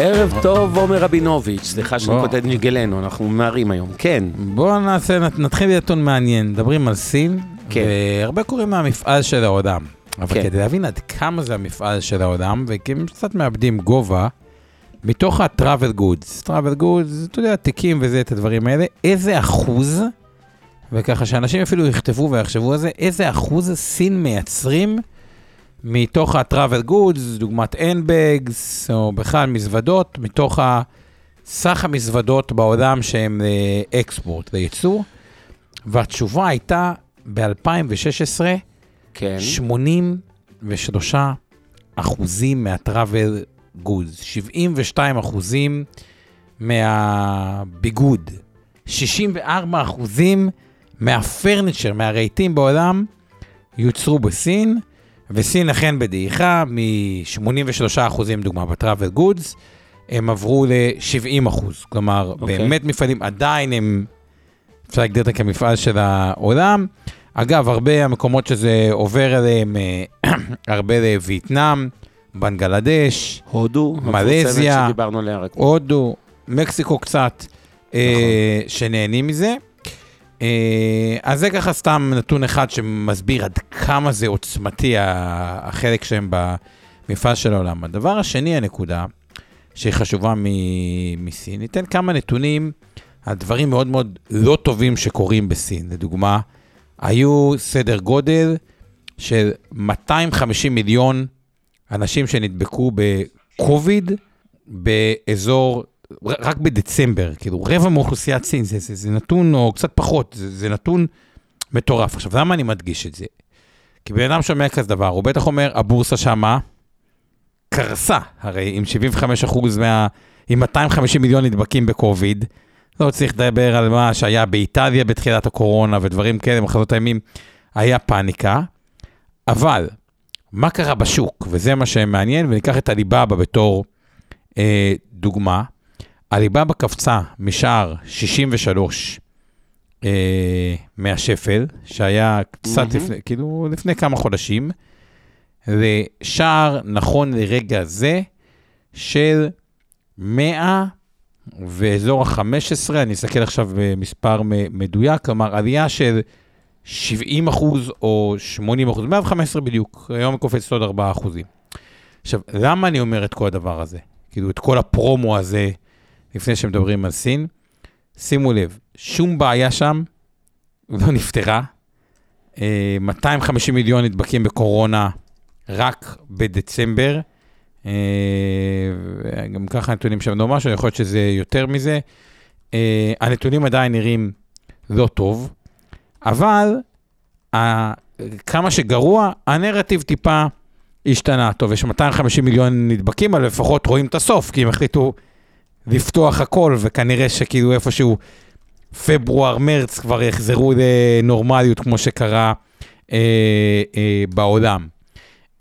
ערב טוב, עומר רבינוביץ', סליחה שאני כותב נגלנו, אנחנו ממהרים היום, כן. בואו נעשה, נתחיל בנתון מעניין, מדברים על סין, כן. והרבה קוראים מהמפעל של העולם. אבל כן. כדי להבין עד כמה זה המפעל של העולם, וכי הם קצת מאבדים גובה, מתוך ה-travel goods, travel goods, אתה יודע, תיקים וזה, את הדברים האלה, איזה אחוז, וככה שאנשים אפילו יכתבו ויחשבו על זה, איזה אחוז סין מייצרים מתוך ה-travel goods, דוגמת N-Bags, או בכלל מזוודות, מתוך. סך המזוודות בעולם אה, אקספורט, לייצור, והתשובה הייתה ב-2016, כן. 83 אחוזים מה-travel goods, 72 אחוזים מהביגוד, 64 אחוזים מהפרניצ'ר, מהרהיטים בעולם, יוצרו בסין, וסין אכן בדעיכה, מ-83 אחוזים, דוגמה, ב-travel goods, הם עברו ל-70 אחוז. כלומר, okay. אוקיי. באמת מפעלים, עדיין הם, אפשר להגדיר אותם כמפעל של העולם. אגב, הרבה המקומות שזה עובר אליהם, אה, הרבה לווייטנאם, בנגלדש, הודו, מלזיה. הודו, מקסיקו קצת, אה, שנהנים מזה. אה, אז זה ככה סתם נתון אחד שמסביר עד כמה זה עוצמתי החלק שהם במפעל של העולם. הדבר השני, הנקודה, שהיא חשובה מ- מסין, ניתן כמה נתונים על דברים מאוד מאוד לא טובים שקורים בסין. לדוגמה, היו סדר גודל של 250 מיליון אנשים שנדבקו בקוביד באזור, רק בדצמבר, כאילו רבע מאוכלוסיית סין, זה, זה, זה נתון, או קצת פחות, זה, זה נתון מטורף. עכשיו, למה אני מדגיש את זה? כי בן אדם שומע כזה דבר, הוא בטח אומר, הבורסה שמה קרסה, הרי עם 75 אחוז מה... עם 250 מיליון נדבקים בקוביד, לא צריך לדבר על מה שהיה באיטליה בתחילת הקורונה ודברים כאלה, מחזות הימים, היה פאניקה, אבל מה קרה בשוק, וזה מה שמעניין, וניקח את הליבאבא בתור אה, דוגמה. הליבאבא קפצה משער 63 אה, מהשפל, שהיה קצת מהמם. לפני, כאילו לפני כמה חודשים, לשער נכון לרגע זה של 100 ואזור ה-15, אני אסתכל עכשיו במספר מדויק, כלומר עלייה של 70 אחוז או 80 אחוז, 115 בדיוק, היום קופץ עוד 4 אחוזים. עכשיו, למה אני אומר את כל הדבר הזה? כאילו, את כל הפרומו הזה, לפני שמדברים על סין? שימו לב, שום בעיה שם לא נפתרה. אה, 250 מיליון נדבקים בקורונה רק בדצמבר. אה, גם ככה הנתונים שם לא משהו, יכול להיות שזה יותר מזה. אה, הנתונים עדיין נראים לא טוב, אבל כמה שגרוע, הנרטיב טיפה השתנה. טוב, יש 250 מיליון נדבקים, אבל לפחות רואים את הסוף, כי הם החליטו לפתוח הכל, וכנראה שכאילו איפשהו פברואר, מרץ כבר יחזרו לנורמליות כמו שקרה אה, אה, בעולם.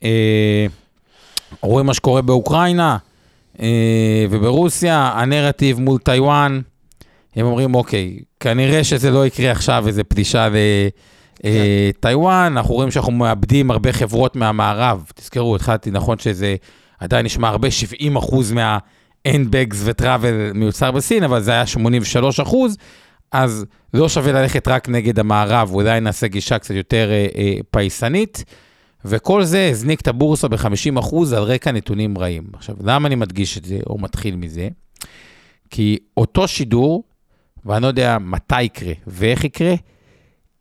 אה, רואים מה שקורה באוקראינה אה, וברוסיה, הנרטיב מול טיוואן, הם אומרים, אוקיי, כנראה שזה לא יקרה עכשיו איזה פלישה לטיוואן, אנחנו רואים שאנחנו מאבדים הרבה חברות מהמערב. תזכרו, התחלתי, נכון שזה עדיין נשמע הרבה, 70 אחוז מה-N-Bags וטראבל מיוצר בסין, אבל זה היה 83 אחוז, אז לא שווה ללכת רק נגד המערב, אולי נעשה גישה קצת יותר אה, אה, פייסנית. וכל זה הזניק את הבורסה ב-50% על רקע נתונים רעים. עכשיו, למה אני מדגיש את זה, או מתחיל מזה? כי אותו שידור, ואני לא יודע מתי יקרה ואיך יקרה,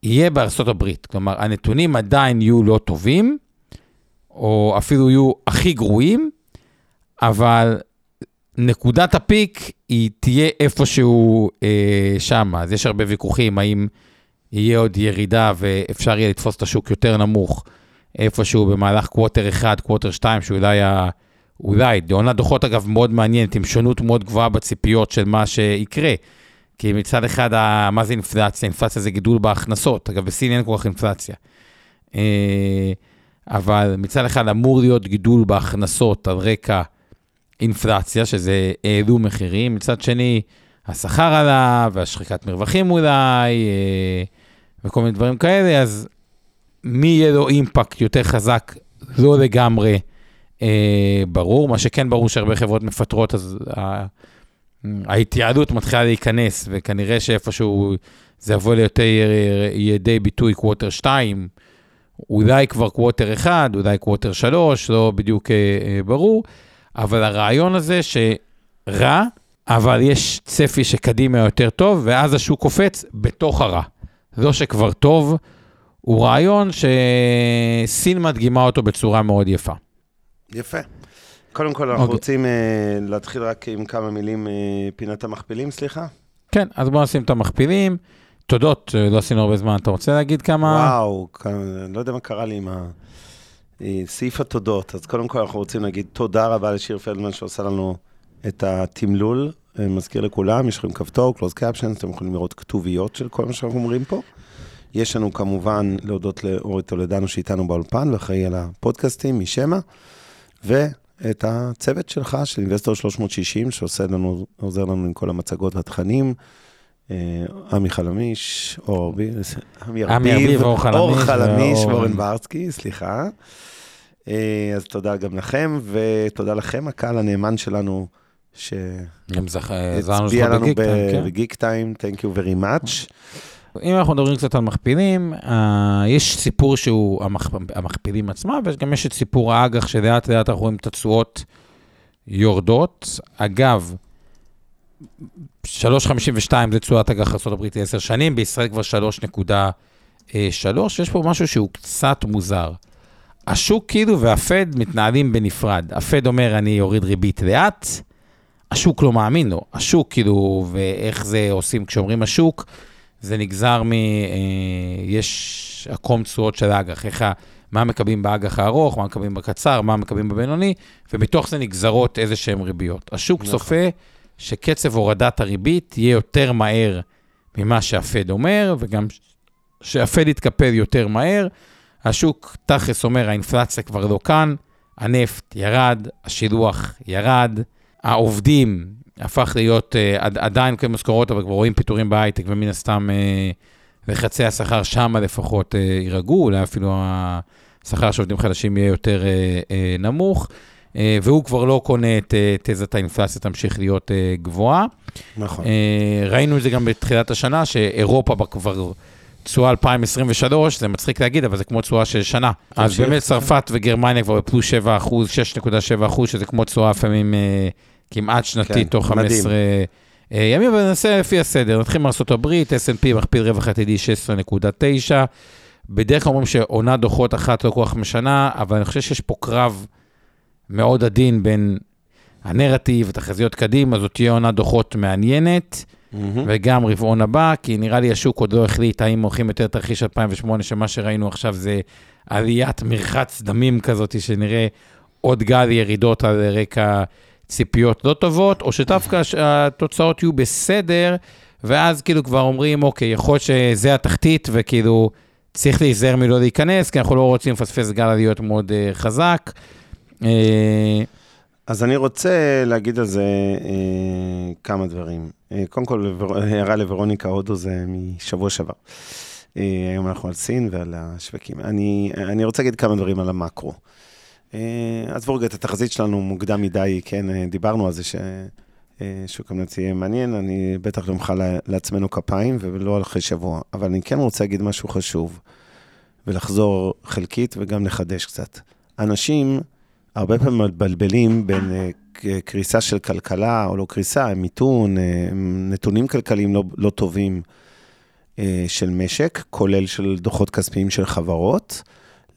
יהיה בארצות הברית. כלומר, הנתונים עדיין יהיו לא טובים, או אפילו יהיו הכי גרועים, אבל נקודת הפיק היא תהיה איפשהו אה, שם. אז יש הרבה ויכוחים, האם יהיה עוד ירידה ואפשר יהיה לתפוס את השוק יותר נמוך, איפשהו במהלך קווטר 1, קווטר 2, שאולי ה... אולי, עונת דוחות אגב מאוד מעניינת, עם שונות מאוד גבוהה בציפיות של מה שיקרה. כי מצד אחד, מה זה אינפלציה? אינפלציה זה גידול בהכנסות. אגב, בסין אין כל כך אינפלציה. אה, אבל מצד אחד אמור להיות גידול בהכנסות על רקע אינפלציה, שזה העלו מחירים. מצד שני, השכר עלה, והשחיקת מרווחים אולי, אה, וכל מיני דברים כאלה, אז מי יהיה לו אימפקט יותר חזק, לא לגמרי אה, ברור. מה שכן ברור שהרבה חברות מפטרות, אז ההתייעלות מתחילה להיכנס, וכנראה שאיפשהו זה יבוא ליותר ידי ביטוי quarter 2, אולי כבר quarter 1, אולי quarter 3, לא בדיוק אה, אה, ברור, אבל הרעיון הזה שרע, אבל יש צפי שקדימה יותר טוב, ואז השוק קופץ בתוך הרע. לא שכבר טוב, הוא רעיון שסין מדגימה אותו בצורה מאוד יפה. יפה. קודם כל, אנחנו okay. אוקיי. רוצים uh, להתחיל רק עם כמה מילים, uh, פינת המכפילים, סליחה? כן, אז בואו נשים את המכפילים. תודות, אה, לא עשינו הרבה זמן. אתה רוצה להגיד כמה... וואו, לא יודע מה קרה לי עם סעיף התודות. אז קודם כל, אנחנו רוצים להגיד תודה רבה לשיר פלדמן שעושה לנו את התמלול. מזכיר לכולם, יש לכם כפתור, close captions, אתם יכולים לראות כתוביות של כל מה שאנחנו אומרים פה. יש לנו כמובן להודות לאורי טולדנו שאיתנו באולפן ואחראי על הפודקאסטים משמע. ו... את הצוות שלך, של אינבסטור 360, שעושה לנו, עוזר לנו עם כל המצגות והתכנים. אה, עמי חלמיש, אור ארביב, אור חלמיש ואורן ברסקי, סליחה. אה, אז תודה גם לכם, ותודה לכם, הקהל הנאמן שלנו, שהצביע לנו בגיק טיים, כן. Thank you very much. אם אנחנו מדברים קצת על מכפילים, יש סיפור שהוא המכ... המכפילים עצמם, וגם יש את סיפור האג"ח, שלאט לאט אנחנו רואים את התשואות יורדות. אגב, 3.52 זה תשואת אג"ח ארה"ב ל-10 שנים, בישראל כבר 3.3, יש פה משהו שהוא קצת מוזר. השוק כאילו והפד מתנהלים בנפרד. הפד אומר, אני אוריד ריבית לאט, השוק לא מאמין לו. השוק כאילו, ואיך זה עושים כשאומרים השוק, זה נגזר מ... אה, יש עקום תשואות של האג"ח, איך ה... מה מקבלים באג"ח הארוך, מה מקבלים בקצר, מה מקבלים בבינוני, ומתוך זה נגזרות איזה שהן ריביות. השוק נכון. צופה שקצב הורדת הריבית יהיה יותר מהר ממה שהפד אומר, וגם שהפד יתקפל יותר מהר. השוק תכלס אומר, האינפלציה כבר לא כאן, הנפט ירד, השילוח ירד, העובדים הפך להיות uh, עדיין כן משכורות, אבל כבר רואים פיטורים בהייטק, ומן הסתם uh, לחצי השכר שם לפחות uh, יירגעו, אולי אפילו השכר של עובדים חדשים יהיה יותר uh, uh, נמוך, והוא כבר לא קונה את uh, תזת האינפלציה תמשיך להיות uh, גבוהה. נכון. ראינו את זה גם בתחילת השנה, שאירופה כבר... תשואה 2023, זה מצחיק להגיד, אבל זה כמו תשואה של שנה. אז באמת צרפת וגרמניה כבר בפלוס 7 אחוז, 6.7 אחוז, שזה כמו תשואה לפעמים כמעט שנתי כן, תוך 15 אה, ימים, אבל ננסה לפי הסדר. נתחיל מארה"ב, S&P מכפיל רווח עתידי 16.9. בדרך כלל אומרים שעונה דוחות אחת לא כל כך משנה, אבל אני חושב שיש פה קרב מאוד עדין בין הנרטיב, תחזיות קדימה, זאת תהיה עונה דוחות מעניינת, mm-hmm. וגם רבעון הבא, כי נראה לי השוק עוד לא החליט האם הולכים יותר תרחיש 2008, שמה שראינו עכשיו זה עליית מרחץ דמים כזאת, שנראה עוד גל ירידות על רקע ציפיות לא טובות, או שדווקא התוצאות יהיו בסדר, ואז כאילו כבר אומרים, אוקיי, יכול להיות שזה התחתית, וכאילו צריך להיזהר מלא להיכנס, כי אנחנו לא רוצים לפספס גל עליות מאוד uh, חזק. Uh, אז אני רוצה להגיד על זה uh, כמה דברים. Uh, קודם כל, הערה לוורוניקה הודו זה משבוע שעבר. Uh, היום אנחנו על סין ועל השווקים. אני, אני רוצה להגיד כמה דברים על המקרו. אה, עזבו רגע את התחזית שלנו מוקדם מדי, כן, אה, דיברנו על זה ששוק אה, המניות יהיה מעניין, אני בטח לא אמחא לעצמנו כפיים ולא אחרי שבוע, אבל אני כן רוצה להגיד משהו חשוב, ולחזור חלקית וגם לחדש קצת. אנשים הרבה פעמים מתבלבלים בין קריסה של כלכלה או לא קריסה, מיתון, נתונים כלכליים לא, לא טובים של משק, כולל של דוחות כספיים של חברות,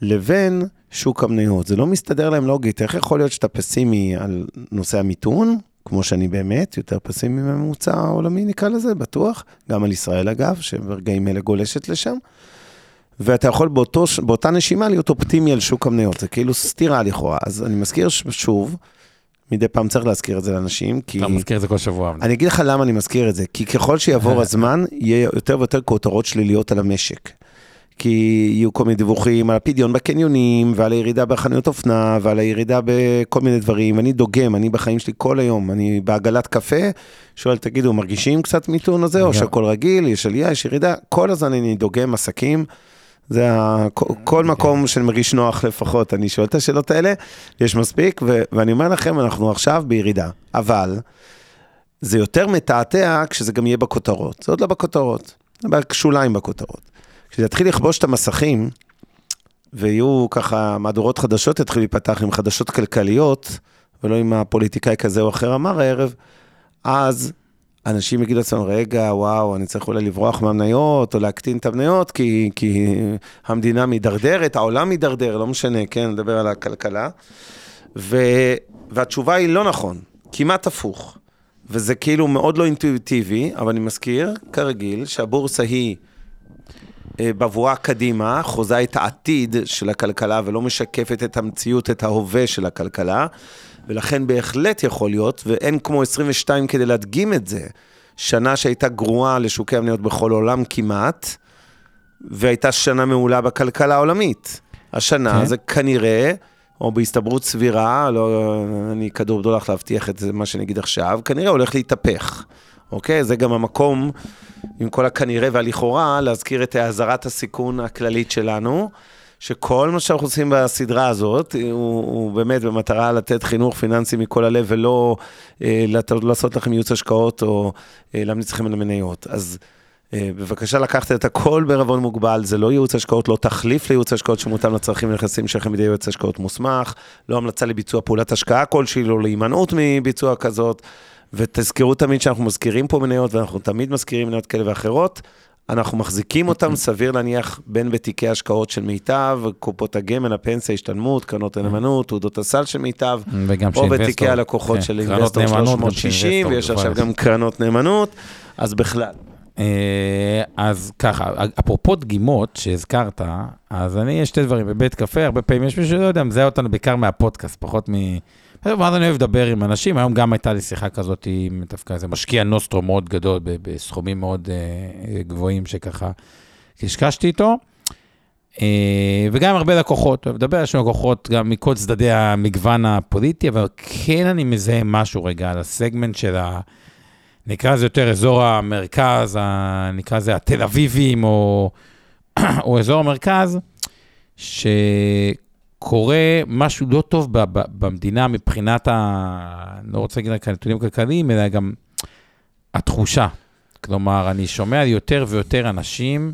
לבין שוק המניות. זה לא מסתדר להם לוגית. איך יכול להיות שאתה פסימי על נושא המיתון, כמו שאני באמת, יותר פסימי מהממוצע העולמי, נקרא לזה, בטוח. גם על ישראל, אגב, שברגעים אלה גולשת לשם. ואתה יכול באותו, באותה נשימה להיות אופטימי על שוק המניות, זה כאילו סתירה לכאורה. אז אני מזכיר שוב, מדי פעם צריך להזכיר את זה לאנשים, כי... אתה מזכיר את זה כל שבוע. אני אגיד לך למה אני מזכיר את זה, כי ככל שיעבור הזמן, יהיה יותר ויותר כותרות שליליות על המשק. כי יהיו כל מיני דיווחים על הפדיון בקניונים, ועל הירידה בחנויות אופנה, ועל הירידה בכל מיני דברים. אני דוגם, אני בחיים שלי כל היום, אני בעגלת קפה, שואל, תגידו, מרגישים קצת מיתון הזה, או שהכל רגיל, יש עלייה, יש ירידה? כל הזמן אני דוגם עסקים. זה ה... כל מקום שאני מרגיש נוח לפחות, אני שואל את השאלות האלה, יש מספיק, ו... ואני אומר לכם, אנחנו עכשיו בירידה. אבל זה יותר מתעתע כשזה גם יהיה בכותרות. זה עוד לא בכותרות, זה בשוליים בכותרות. כשזה יתחיל לכבוש את המסכים, ויהיו ככה, מהדורות חדשות יתחילו להיפתח עם חדשות כלכליות, ולא עם הפוליטיקאי כזה או אחר אמר הערב, אז אנשים יגידו לעצמם, רגע, וואו, אני צריך אולי לברוח מהמניות, או להקטין את המניות, כי, כי המדינה מידרדרת, העולם מידרדר, לא משנה, כן, נדבר על הכלכלה. ו, והתשובה היא לא נכון, כמעט הפוך. וזה כאילו מאוד לא אינטואיטיבי, אבל אני מזכיר, כרגיל, שהבורסה היא אה, בבואה קדימה, חוזה את העתיד של הכלכלה ולא משקפת את המציאות, את ההווה של הכלכלה. ולכן בהחלט יכול להיות, ואין כמו 22 כדי להדגים את זה, שנה שהייתה גרועה לשוקי המניות בכל העולם כמעט, והייתה שנה מעולה בכלכלה העולמית. השנה כן. זה כנראה, או בהסתברות סבירה, לא, אני כדור גדול לך להבטיח את מה שאני אגיד עכשיו, כנראה הולך להתהפך. אוקיי? זה גם המקום, עם כל הכנראה והלכאורה, להזכיר את אזהרת הסיכון הכללית שלנו. שכל מה שאנחנו עושים בסדרה הזאת, הוא, הוא באמת במטרה לתת חינוך פיננסי מכל הלב, ולא אה, לעשות לכם ייעוץ השקעות או אה, להמליץ לכם על המניות. אז אה, בבקשה לקחת את הכל בערבון מוגבל, זה לא ייעוץ השקעות, לא תחליף לייעוץ השקעות שמותאם לצרכים ונכסים שלכם בידי ייעוץ השקעות מוסמך, לא המלצה לביצוע פעולת השקעה כלשהי, לא להימנעות מביצוע כזאת. ותזכרו תמיד שאנחנו מזכירים פה מניות, ואנחנו תמיד מזכירים מניות כאלה ואחרות. אנחנו מחזיקים אותם, סביר להניח, בין בתיקי השקעות של מיטב, קופות הגמל, הפנסיה, השתלמות, קרנות הנאמנות, תעודות הסל של מיטב, או בתיקי הלקוחות כן, של אינבסטור 360, ויש עכשיו גם קרנות נאמנות, אז בכלל. אה, אז ככה, אפרופו דגימות שהזכרת, אז אני, יש שתי דברים, בבית קפה, הרבה פעמים יש מישהו שלא יודע, מזהה אותנו בעיקר מהפודקאסט, פחות מ... ואז אני אוהב לדבר עם אנשים, היום גם הייתה לי שיחה כזאת עם דווקא איזה משקיע נוסטרו מאוד גדול, בסכומים מאוד uh, גבוהים שככה קשקשתי איתו. Uh, וגם הרבה לקוחות, אוהב לדבר, יש לנו לקוחות גם מכל צדדי המגוון הפוליטי, אבל כן אני מזהה משהו רגע על הסגמנט של ה... נקרא לזה יותר אזור המרכז, ה, נקרא לזה התל אביבים, או, או אזור המרכז, ש... קורה משהו לא טוב במדינה מבחינת ה... לא רוצה להגיד רק הנתונים הכלכליים, אלא גם התחושה. כלומר, אני שומע יותר ויותר אנשים,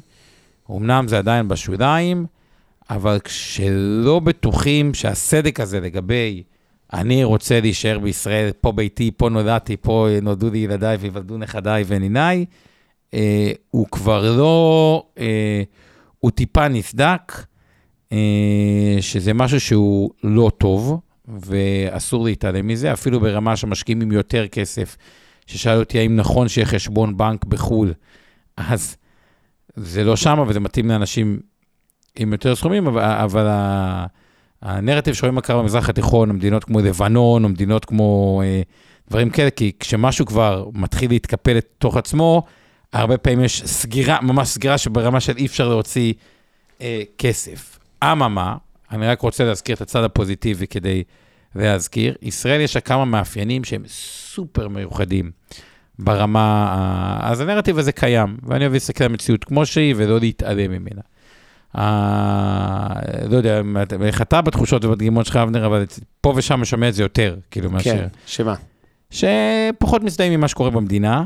אמנם זה עדיין בשוליים, אבל כשלא בטוחים שהסדק הזה לגבי אני רוצה להישאר בישראל, פה ביתי, פה נולדתי, פה נולדו לי ילדיי ויוולדו נכדיי וניניי, אה, הוא כבר לא, אה, הוא טיפה נסדק. אה, שזה משהו שהוא לא טוב, ואסור להתעלם מזה, אפילו ברמה שמשקיעים עם יותר כסף. ששאל אותי האם נכון שיהיה חשבון בנק בחו"ל, אז זה לא שם, וזה מתאים לאנשים עם יותר סכומים, אבל, אבל הנרטיב שרואים מה קרה במזרח התיכון, מדינות כמו לבנון, או מדינות כמו אה, דברים כאלה, כי כשמשהו כבר מתחיל להתקפל לתוך עצמו, הרבה פעמים יש סגירה, ממש סגירה שברמה של אי אפשר להוציא אה, כסף. אממה, אני רק רוצה להזכיר את הצד הפוזיטיבי כדי להזכיר, ישראל יש לה כמה מאפיינים שהם סופר מיוחדים ברמה, אז הנרטיב הזה קיים, ואני אוהב להסתכל על המציאות כמו שהיא ולא להתעלם ממנה. Uh, לא יודע, איך אתה בתחושות ובדגימות שלך, אבנר, אבל פה ושם שומע את זה יותר, כאילו, מאשר... כן, שמה? שפחות מזדהים עם מה שקורה במדינה,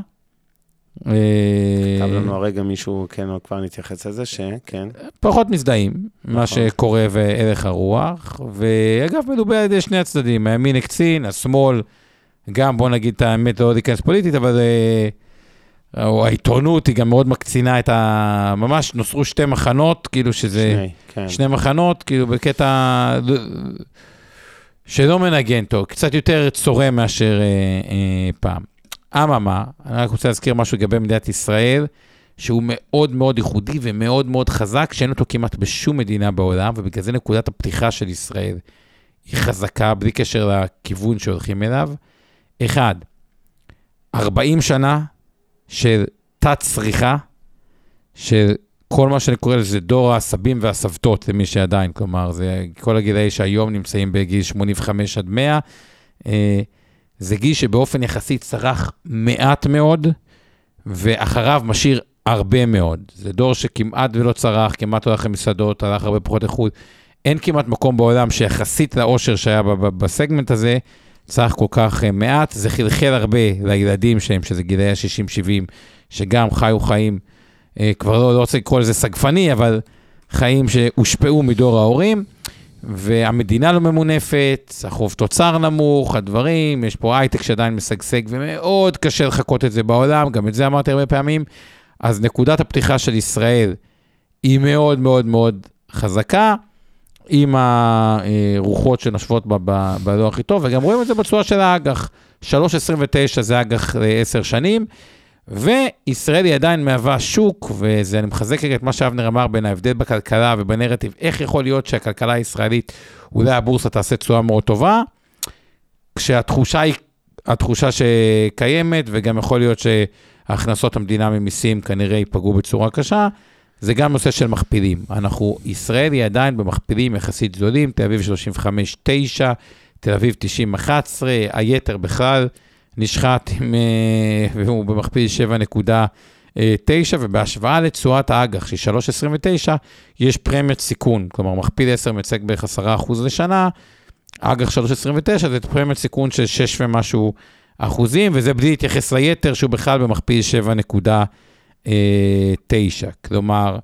כתב לנו הרגע מישהו, כן, כבר נתייחס לזה, שכן. פחות מזדהים, מה נכון. שקורה וערך הרוח, ואגב, מדובר על ידי שני הצדדים, הימין הקצין, השמאל, גם, בוא נגיד את האמת, לא להיכנס פוליטית, אבל... אה, או העיתונות היא גם מאוד מקצינה את ה... ממש נוצרו שתי מחנות, כאילו שזה... שני, כן. שני מחנות, כאילו בקטע... שלא מנגן טוב, קצת יותר צורם מאשר אה, אה, פעם. אממה, אני רק רוצה להזכיר משהו לגבי מדינת ישראל, שהוא מאוד מאוד ייחודי ומאוד מאוד חזק, שאין אותו כמעט בשום מדינה בעולם, ובגלל זה נקודת הפתיחה של ישראל היא חזקה, בלי קשר לכיוון שהולכים אליו. אחד, 40 שנה של תת-צריכה, של כל מה שאני קורא לזה דור הסבים והסבתות, למי שעדיין, כלומר, זה כל הגילאי שהיום נמצאים בגיל 85 עד 100. זה גיל שבאופן יחסי צרך מעט מאוד, ואחריו משאיר הרבה מאוד. זה דור שכמעט ולא צרך, כמעט הולך למסעדות, הלך הרבה פחות איכות. אין כמעט מקום בעולם שיחסית לאושר שהיה בסגמנט הזה, צרך כל כך אה, מעט. זה חלחל הרבה לילדים שלהם, שזה גילאי ה-60-70, שגם חיו חיים, אה, כבר לא, לא רוצה לקרוא לזה סגפני, אבל חיים שהושפעו מדור ההורים. והמדינה לא ממונפת, החוב תוצר נמוך, הדברים, יש פה הייטק שעדיין משגשג ומאוד קשה לחכות את זה בעולם, גם את זה אמרתי הרבה פעמים. אז נקודת הפתיחה של ישראל היא מאוד מאוד מאוד חזקה, עם הרוחות שנושבות בלא הכי טוב, וגם רואים את זה בצורה של האג"ח. 3.29 זה אג"ח לעשר שנים, וישראל היא עדיין מהווה שוק, ואני מחזק את מה שאבנר אמר בין ההבדל בכלכלה ובנרטיב, איך יכול להיות שהכלכלה הישראלית, אולי הבורסה תעשה תשואה מאוד טובה, כשהתחושה היא התחושה שקיימת, וגם יכול להיות שהכנסות המדינה ממיסים כנראה ייפגעו בצורה קשה, זה גם נושא של מכפילים. אנחנו, ישראל היא עדיין במכפילים יחסית זולים, תל אביב 35-9, תל אביב 90-11, היתר בכלל. נשחט עם, אה, והוא במכפיל 7.9, ובהשוואה לתשואת האג"ח, שהיא 3.29, יש פרמיית סיכון. כלומר, מכפיל 10 מייצג בערך 10% לשנה, אג"ח 3.29 זה פרמיית סיכון של 6 ומשהו אחוזים, וזה בלי להתייחס ליתר, שהוא בכלל במכפיל 7.9. כלומר,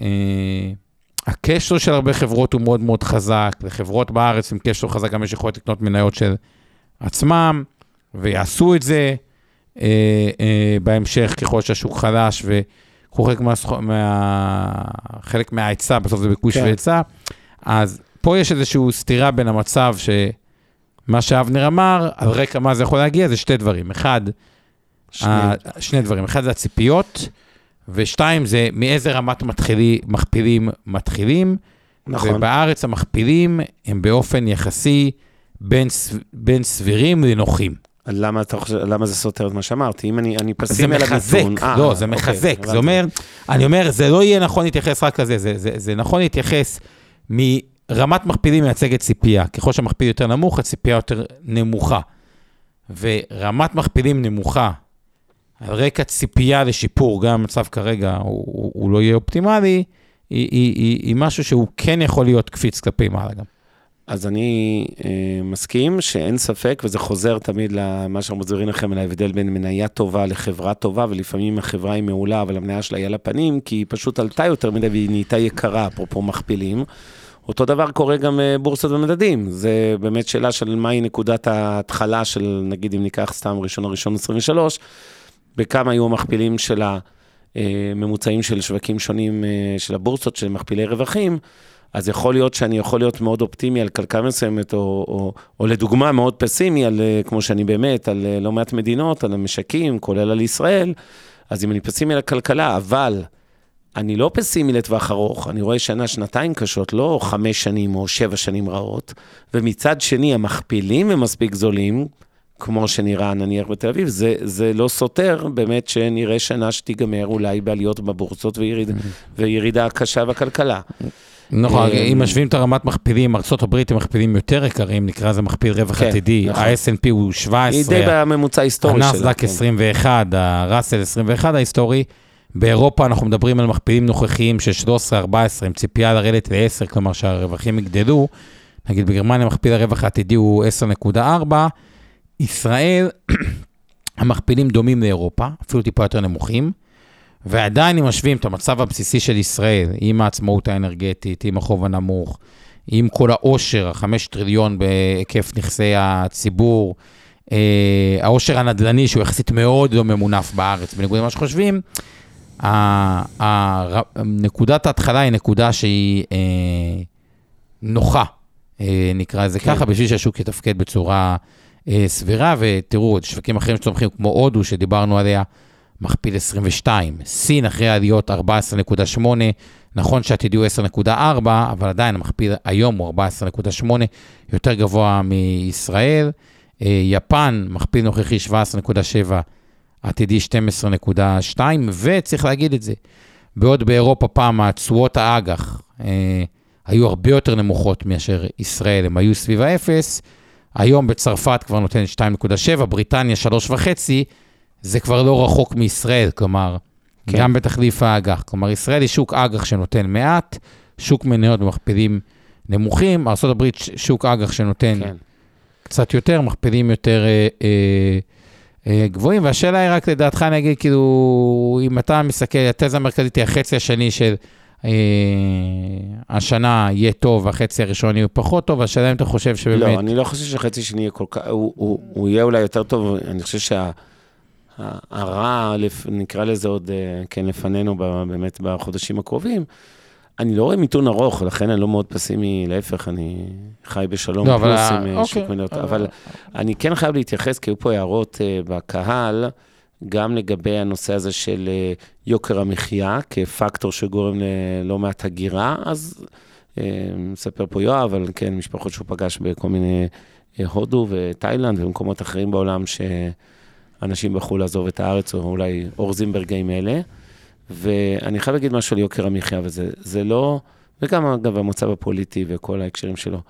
אה, הקשר של הרבה חברות הוא מאוד מאוד חזק, לחברות בארץ עם קשר חזק גם יש יכולת לקנות מניות של עצמם. ויעשו את זה אה, אה, בהמשך ככל שהשוק חלש וחלק מה, מה, חלק מההיצע, בסוף זה ביקוש כן. והיצע. אז פה יש איזושהי סתירה בין המצב שמה שאבנר אמר, על רקע מה זה יכול להגיע, זה שתי דברים. אחד, שני, ה, שני דברים. אחד זה הציפיות, ושתיים זה מאיזה רמת מתחילי, מכפילים מתחילים. נכון. ובארץ המכפילים הם באופן יחסי בין, בין סבירים לנוחים. למה, אתה חושב, למה זה סותר את מה שאמרתי? אם אני, אני פסימי על הנתון... זה מחזק, לא, זה אוקיי, מחזק. זה אומר, אני אומר, זה לא יהיה נכון להתייחס רק לזה, זה, זה, זה נכון להתייחס מרמת מכפילים מייצגת ציפייה. ככל שהמכפיל יותר נמוך, הציפייה יותר נמוכה. ורמת מכפילים נמוכה, על רקע ציפייה לשיפור, גם המצב כרגע הוא, הוא, הוא לא יהיה אופטימלי, היא, היא, היא, היא משהו שהוא כן יכול להיות קפיץ כלפי מעלה גם. אז אני אה, מסכים שאין ספק, וזה חוזר תמיד למה שאנחנו מסבירים לכם על ההבדל בין מניה טובה לחברה טובה, ולפעמים החברה היא מעולה, אבל המניה שלה היא על הפנים, כי היא פשוט עלתה יותר מדי והיא נהייתה יקרה, אפרופו מכפילים. אותו דבר קורה גם אה, בורסות ומדדים, זה באמת שאלה של מהי נקודת ההתחלה של, נגיד אם ניקח סתם ראשון הראשון 23, בכמה היו המכפילים של הממוצעים אה, של שווקים שונים אה, של הבורסות, של מכפילי רווחים. אז יכול להיות שאני יכול להיות מאוד אופטימי על כלכלה מסוימת, או, או, או לדוגמה מאוד פסימי, על, אה, כמו שאני באמת, על אה, לא מעט מדינות, על המשקים, כולל על ישראל, אז אם אני פסימי על הכלכלה, אבל אני לא פסימי לטווח ארוך, אני רואה שנה, שנתיים קשות, לא חמש שנים או שבע שנים רעות, ומצד שני, המכפילים הם מספיק זולים, כמו שנראה נניח בתל אביב, זה, זה לא סותר באמת שנראה שנה שתיגמר אולי בעליות בבורסות ויריד, mm-hmm. וירידה קשה בכלכלה. נכון, אה, אם משווים את הרמת מכפילים, ארה"ב הם מכפילים יותר יקרים, נקרא לזה מכפיל רווח כן, עתידי, נכון. ה-S&P הוא 17, היא די בממוצע ההיסטורי שלה. הנסדק 21, הראסל 21 ההיסטורי. באירופה אנחנו מדברים על מכפילים נוכחיים של 13-14, עם ציפייה לרדת ל-10, כלומר שהרווחים יגדלו. נגיד בגרמניה מכפיל הרווח העתידי הוא 10.4. ישראל, המכפילים דומים לאירופה, אפילו טיפה יותר נמוכים. ועדיין אם משווים את המצב הבסיסי של ישראל, עם העצמאות האנרגטית, עם החוב הנמוך, עם כל העושר, החמש טריליון בהיקף נכסי הציבור, אה, העושר הנדל"ני שהוא יחסית מאוד לא ממונף בארץ, בניגוד למה שחושבים, נקודת ההתחלה היא נקודה שהיא אה, נוחה אה, נקרא לזה ככה, בשביל שהשוק יתפקד בצורה אה, סבירה, ותראו, שווקים אחרים שצומחים כמו הודו, שדיברנו עליה, מכפיל 22. סין אחרי העליות 14.8, נכון שעתידי הוא 10.4, אבל עדיין המכפיל היום הוא 14.8, יותר גבוה מישראל. אה, יפן, מכפיל נוכחי 17.7, עתידי 12.2, וצריך להגיד את זה, בעוד באירופה פעם התשואות האג"ח אה, היו הרבה יותר נמוכות מאשר ישראל, הם היו סביב האפס, היום בצרפת כבר נותן 2.7, בריטניה 3.5, זה כבר לא רחוק מישראל, כלומר, כן. גם בתחליף האג"ח. כלומר, ישראל היא שוק אג"ח שנותן מעט, שוק מניות במכפילים נמוכים, ארה"ב שוק אג"ח שנותן כן. קצת יותר, מכפילים יותר אה, אה, אה, גבוהים, והשאלה היא רק לדעתך, אני אגיד, כאילו, אם אתה מסתכל, התזה המרכזית היא החצי השני של אה, השנה יהיה טוב, והחצי הראשון יהיה פחות טוב, השאלה אם אתה חושב שבאמת... לא, אני לא חושב שהחצי השני יהיה כל כך, הוא, הוא, הוא יהיה אולי יותר טוב, אני חושב שה... הרע, נקרא לזה עוד, אה, כן, לפנינו באמת בחודשים הקרובים. אני לא רואה מיתון ארוך, לכן אני לא מאוד פסימי, להפך, אני חי בשלום לא, פלוס עם אה, אוקיי. שוק מניות. אבל אני כן חייב להתייחס, כי היו פה הערות uh, בקהל, גם לגבי הנושא הזה של יוקר המחיה, כפקטור שגורם ללא מעט הגירה, אז מספר פה יואב, אבל כן, משפחות שהוא פגש בכל מיני הודו ותאילנד ומקומות אחרים בעולם, שאנשים בחרו לעזוב את הארץ, או אולי אורזים ברגעים אלה. ואני חייב להגיד משהו על יוקר המחיה, וזה לא, וגם אגב המצב הפוליטי וכל ההקשרים שלו,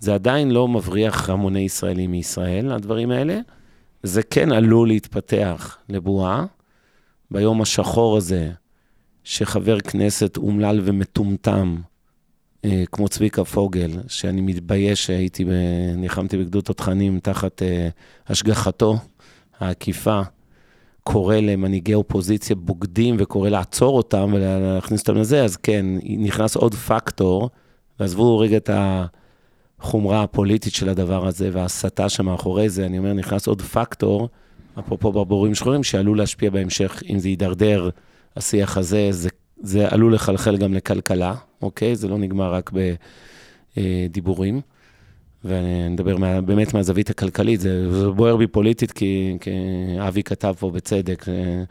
זה עדיין לא מבריח המוני ישראלים מישראל, הדברים האלה. זה כן עלול להתפתח לבועה. ביום השחור הזה, שחבר כנסת אומלל ומטומטם, אה, כמו צביקה פוגל, שאני מתבייש שהייתי, ניחמתי בגדוד תותחנים תחת אה, השגחתו העקיפה, קורא למנהיגי אופוזיציה בוגדים וקורא לעצור אותם ולהכניס אותם לזה, אז כן, נכנס עוד פקטור, ועזבו רגע את החומרה הפוליטית של הדבר הזה וההסתה שמאחורי זה, אני אומר, נכנס עוד פקטור, אפרופו ברבורים שחורים, שעלול להשפיע בהמשך, אם זה יידרדר, השיח הזה, זה, זה עלול לחלחל גם לכלכלה, אוקיי? זה לא נגמר רק בדיבורים. ואני מדבר מה, באמת מהזווית הכלכלית, זה, זה בוער בי פוליטית, כי, כי אבי כתב פה בצדק, אה,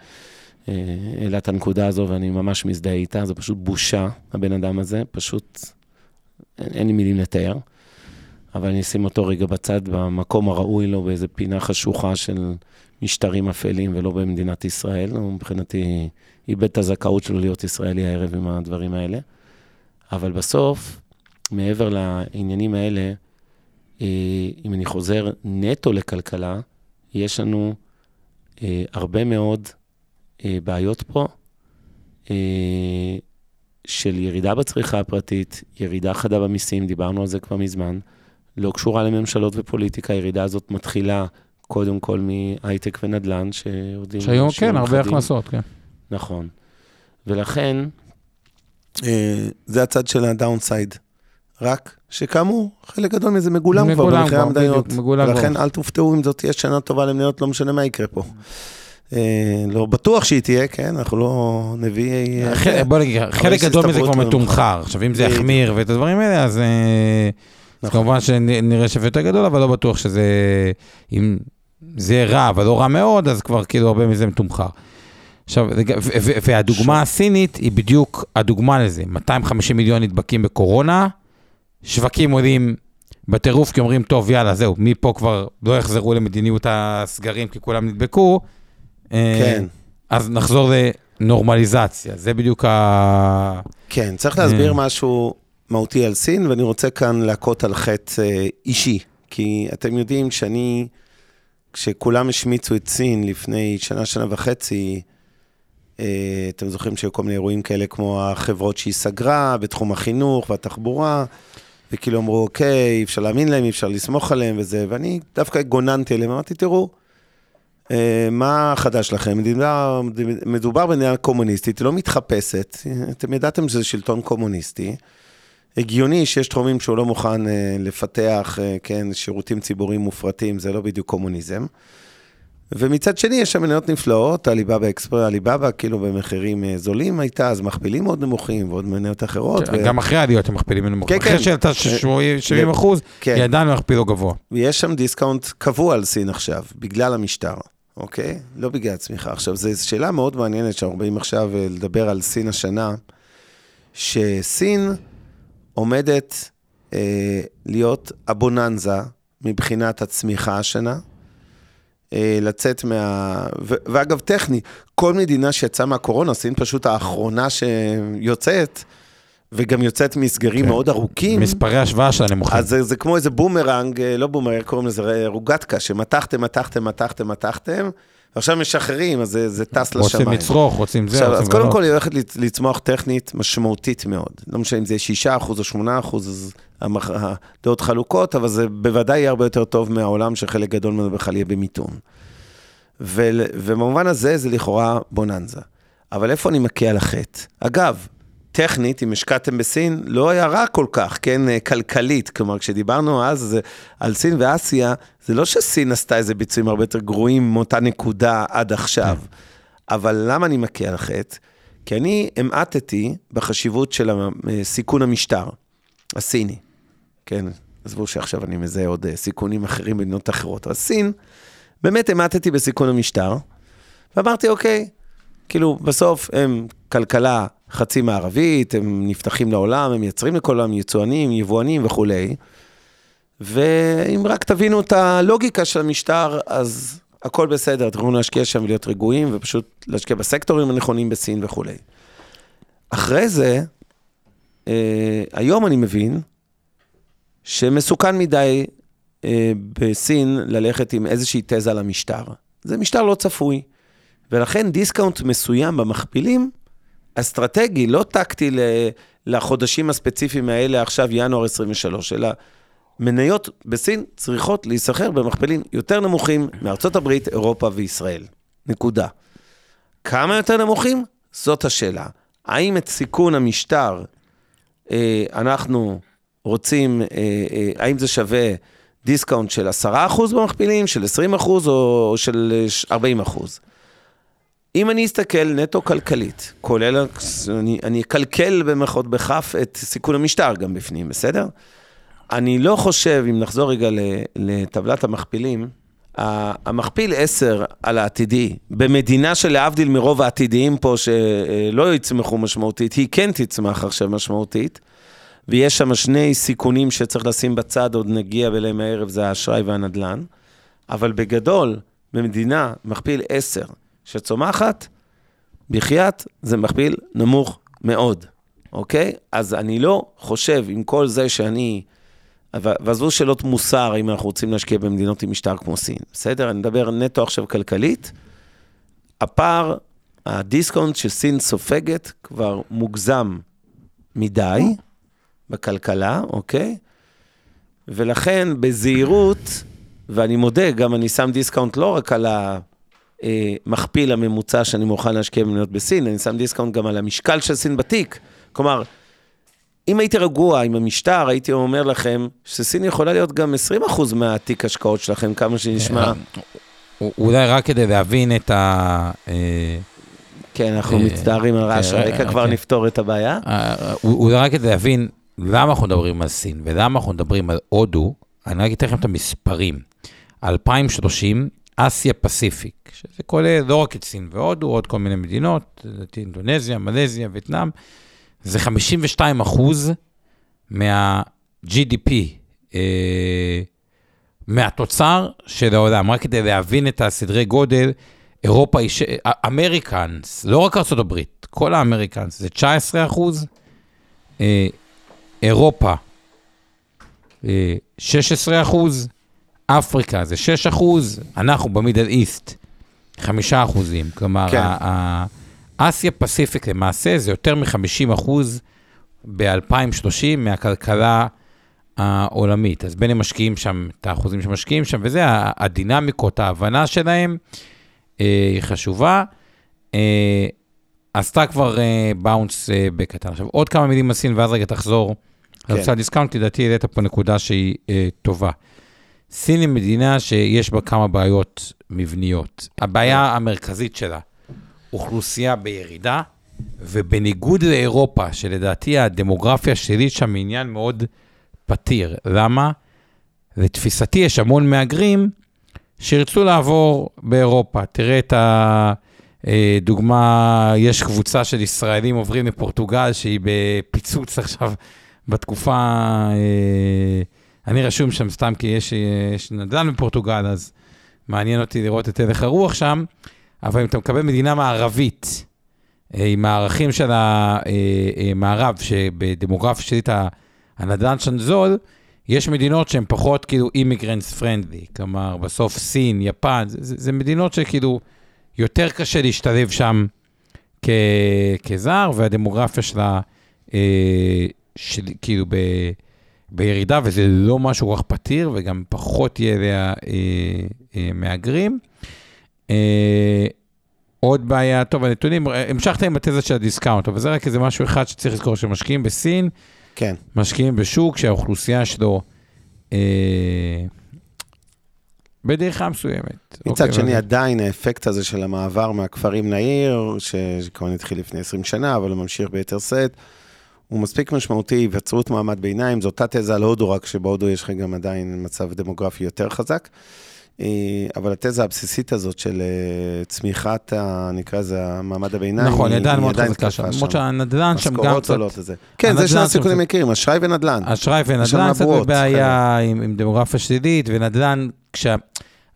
אה, העלה את הנקודה הזו, ואני ממש מזדהה איתה, זה פשוט בושה, הבן אדם הזה, פשוט אין, אין לי מילים לתאר. אבל אני אשים אותו רגע בצד, במקום הראוי לו, באיזה פינה חשוכה של משטרים אפלים, ולא במדינת ישראל. הוא מבחינתי איבד את הזכאות שלו להיות ישראלי הערב עם הדברים האלה. אבל בסוף, מעבר לעניינים האלה, אם אני חוזר נטו לכלכלה, יש לנו אה, הרבה מאוד אה, בעיות פה של ירידה בצריכה הפרטית, ירידה חדה במיסים, דיברנו על זה כבר מזמן, לא קשורה לממשלות ופוליטיקה, הירידה הזאת מתחילה קודם כל מהייטק ונדל"ן, שעובדים... שהיום כן, הרבה הכנסות, כן. נכון. ולכן, זה הצד של הדאונסייד. רק שכאמור, חלק גדול מזה מגולם, כבר במחירי המדינות. ולכן אל תופתעו אם זאת תהיה שנה טובה למניות, לא משנה מה יקרה פה. אה, לא בטוח שהיא תהיה, כן, אנחנו לא נביאי... אה, בוא נגיד, חלק גדול מזה כבר מתומחר. עכשיו, אם זה יחמיר ואת הדברים האלה, אז אה, נכון. כמובן שנראה שווה יותר גדול, אבל לא בטוח שזה... אם זה רע, אבל לא רע מאוד, אז כבר כאילו הרבה מזה מתומחר. עכשיו, והדוגמה הסינית היא בדיוק הדוגמה לזה. 250 מיליון נדבקים בקורונה, שווקים עולים בטירוף, כי אומרים, טוב, יאללה, זהו, מפה כבר לא יחזרו למדיניות הסגרים, כי כולם נדבקו. אה, כן. אז נחזור לנורמליזציה, זה בדיוק ה... כן, צריך להסביר אה. משהו מהותי על סין, ואני רוצה כאן להכות על חטא אה, אישי, כי אתם יודעים שאני, כשכולם השמיצו את סין לפני שנה, שנה וחצי, אתם זוכרים שהיו כל מיני אירועים כאלה כמו החברות שהיא סגרה בתחום החינוך והתחבורה. וכאילו אמרו, אוקיי, אי אפשר להאמין להם, אי אפשר לסמוך עליהם וזה, ואני דווקא גוננתי עליהם, אמרתי, תראו, אה, מה חדש לכם? מדובר, מדובר במדינה קומוניסטית, היא לא מתחפשת, אתם ידעתם שזה שלטון קומוניסטי. הגיוני שיש תחומים שהוא לא מוכן אה, לפתח, אה, כן, שירותים ציבוריים מופרטים, זה לא בדיוק קומוניזם. ומצד שני, יש שם מניות נפלאות, עליבאבא אקספרס, עליבאבא כאילו במחירים אה, זולים הייתה, אז מכפילים מאוד נמוכים, ועוד מניות אחרות. ו... גם אחרי העליות הם מכפילים נמוך. כן, אחרי כן. שעלתה 70 אחוז, כן. היא עדיין הכפילו גבוה. ויש שם דיסקאונט קבוע על סין עכשיו, בגלל המשטר, אוקיי? לא בגלל הצמיחה. עכשיו, זו שאלה מאוד מעניינת שאנחנו באים עכשיו אה, לדבר על סין השנה, שסין עומדת אה, להיות הבוננזה מבחינת הצמיחה השנה, אה, לצאת מה... ו- ואגב, טכני, כל מדינה שיצאה מהקורונה, סין פשוט האחרונה שיוצאת, וגם יוצאת מסגרים כן. מאוד ארוכים. מספרי השוואה שלה נמוכים. אז זה, זה כמו איזה בומרנג, אה, לא בומרנג, קוראים לזה רוגטקה, שמתחתם, מתחתם, מתחתם, מתחתם, ועכשיו משחררים, אז זה, זה טס לשמיים. רוצים לצרוך, רוצים זה, עכשיו, רוצים אז קודם. כל היא הולכת לצ- לצמוח טכנית משמעותית מאוד. לא משנה אם זה 6% או 8%, אז הדעות חלוקות, אבל זה בוודאי יהיה הרבה יותר טוב מהעולם שחלק גדול ממנו בכלל יהיה במיתון. ובמובן הזה זה לכאורה בוננזה. אבל איפה אני מכה על החטא? אגב, טכנית, אם השקעתם בסין, לא היה רע כל כך, כן, אה, כלכלית. כלומר, כשדיברנו אז על סין ואסיה, זה לא שסין עשתה איזה ביצועים הרבה יותר גרועים מאותה נקודה עד עכשיו. אבל למה אני מכה על החטא? כי אני המעטתי בחשיבות של אה, סיכון המשטר הסיני. כן, עזבו שעכשיו אני מזהה עוד אה, סיכונים אחרים במדינות אחרות. אבל סין, באמת המעטתי בסיכון המשטר, ואמרתי, אוקיי, כאילו, בסוף הם כלכלה חצי מערבית, הם נפתחים לעולם, הם מייצרים לכל העולם, יצואנים, יבואנים וכולי. ואם רק תבינו את הלוגיקה של המשטר, אז הכל בסדר, תוכלו להשקיע שם ולהיות רגועים, ופשוט להשקיע בסקטורים הנכונים בסין וכולי. אחרי זה, אה, היום אני מבין שמסוכן מדי אה, בסין ללכת עם איזושהי תזה למשטר. זה משטר לא צפוי. ולכן דיסקאונט מסוים במכפילים, אסטרטגי, לא טקטי לחודשים הספציפיים האלה, עכשיו ינואר 23, אלא מניות בסין צריכות להיסחר במכפילים יותר נמוכים מארצות הברית, אירופה וישראל. נקודה. כמה יותר נמוכים? זאת השאלה. האם את סיכון המשטר אה, אנחנו רוצים, אה, אה, האם זה שווה דיסקאונט של 10% במכפילים, של 20% או של אה, 40%? אם אני אסתכל נטו כלכלית, כולל, אני, אני אקלקל במרכאות בכף את סיכון המשטר גם בפנים, בסדר? אני לא חושב, אם נחזור רגע לטבלת המכפילים, המכפיל 10 על העתידי, במדינה שלהבדיל מרוב העתידיים פה שלא יצמחו משמעותית, היא כן תצמח עכשיו משמעותית, ויש שם שני סיכונים שצריך לשים בצד, עוד נגיע אליהם הערב, זה האשראי והנדל"ן, אבל בגדול, במדינה, מכפיל 10 שצומחת, בחייאת, זה מכפיל נמוך מאוד, אוקיי? אז אני לא חושב, עם כל זה שאני... ועזבו שאלות מוסר, אם אנחנו רוצים להשקיע במדינות עם משטר כמו סין, בסדר? אני מדבר נטו עכשיו כלכלית. הפער, הדיסקאונט שסין סופגת כבר מוגזם מדי בכלכלה, אוקיי? ולכן בזהירות, ואני מודה, גם אני שם דיסקאונט לא רק על המכפיל הממוצע שאני מוכן להשקיע במדינות בסין, אני שם דיסקאונט גם על המשקל של סין בתיק. כלומר, אם הייתי רגוע עם המשטר, הייתי אומר לכם שסין יכולה להיות גם 20% מהתיק השקעות שלכם, כמה שנשמע. אולי רק כדי להבין את ה... אה, כן, אנחנו אה, מצטערים על רעש כן, הרקע, כבר כן. נפתור את הבעיה. אה, אולי רק כדי להבין למה אנחנו מדברים על סין ולמה אנחנו מדברים על הודו, אני רק אתן לכם את המספרים. 2030, אסיה פסיפיק, שזה כולל לא רק את סין והודו, עוד כל מיני מדינות, לדעתי אינדונזיה, מלזיה, וייטנאם, זה 52 אחוז מה-GDP, אה, מהתוצר של העולם, רק כדי להבין את הסדרי גודל, אירופה היא, ש- אמריקאנס, לא רק ארה"ב, כל האמריקאנס זה 19 אחוז, אה, אירופה אה, 16 אחוז, אפריקה זה 6 אחוז, אנחנו במידל איסט 5 אחוזים, כלומר, כן. אסיה פסיפיק למעשה זה יותר מ-50 אחוז ב-2030 מהכלכלה העולמית. אז בין הם משקיעים שם, את האחוזים שמשקיעים שם, וזה, הדינמיקות, ההבנה שלהם אה, היא חשובה. אה, עשתה כבר אה, bounce אה, בקטן. עכשיו, עוד כמה מילים על סין, ואז רגע תחזור. כן. לנושא הדיסקאונט, לדעתי העלית פה נקודה שהיא אה, טובה. סין היא מדינה שיש בה כמה בעיות מבניות. הבעיה המרכזית שלה, אוכלוסייה בירידה, ובניגוד לאירופה, שלדעתי הדמוגרפיה שלילית שם היא עניין מאוד פתיר. למה? לתפיסתי יש המון מהגרים שירצו לעבור באירופה. תראה את הדוגמה, יש קבוצה של ישראלים עוברים מפורטוגל שהיא בפיצוץ עכשיו בתקופה, אה, אני רשום שם סתם כי יש, יש נדל"ן בפורטוגל, אז מעניין אותי לראות את הלך הרוח שם, אבל אם אתה מקבל מדינה מערבית, אה, עם הערכים של המערב, אה, שבדמוגרפיה שלי הנדל"ן שם זול, יש מדינות שהן פחות כאילו immigrants friendly, כלומר, בסוף סין, יפן, זה, זה, זה מדינות שכאילו יותר קשה להשתלב שם כ, כזר, והדמוגרפיה שלה אה, של, כאילו ב, בירידה, וזה לא משהו כל כך פתיר, וגם פחות יהיה אליה אה, אה, מהגרים. אה, עוד בעיה, טוב, הנתונים, המשכת עם התזה של הדיסקאונט, אבל זה רק איזה משהו אחד שצריך לזכור, שמשקיעים בסין, כן. משקיעים בשוק שהאוכלוסייה שלו אה, בדעיכה מסוימת. מצד אוקיי, שני, אבל- עדיין האפקט הזה של המעבר מהכפרים לעיר, שכמובן התחיל לפני 20 שנה, אבל הוא ממשיך ביתר שאת, הוא מספיק משמעותי, היווצרות מעמד ביניים, זו אותה תזה על הודו, רק שבהודו יש לך גם עדיין מצב דמוגרפי יותר חזק. אה, אבל התזה הבסיסית הזאת של אה, צמיחת, ה- נקרא לזה, המעמד הביניים, נכון, היא עדיין מאוד חזקה שם, למרות שהנדל"ן שם גם משכורות קצת, עולות לזה. כן, זה הנדל"ן שני הסיכונים העיקריים, אשראי ונדל"ן. אשראי ונדל"ן קצת בבעיה עם, עם דמוגרפיה שלילית, ונדל"ן, כשה...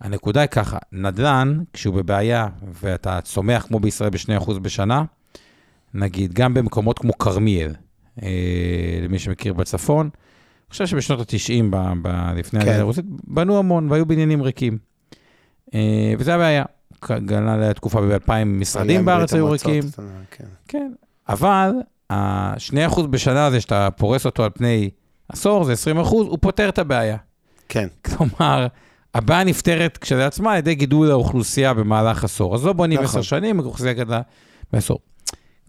הנקודה היא ככה, נדל"ן, כשהוא בבעיה, ואתה צומח כמו בישראל ב-2% בשנה, נגיד, גם במקומות כמו כרמיאל, למי שמכיר בצפון, אני חושב שבשנות ה-90, ב- ב- לפני כן. העלייה הרוסית, בנו המון והיו בניינים ריקים. אה, וזה הבעיה. גלה לתקופה ב-2000 משרדים בארץ היו ריקים. כן. כן, אבל ה-2% בשנה הזה שאתה פורס אותו על פני עשור, זה 20%, הוא פותר את הבעיה. כן, כלומר, הבעיה נפתרת כשלעצמה על ידי גידול האוכלוסייה במהלך עשור. אז לא בונים נכון. עשר שנים, האוכלוסייה גדלה בעשור.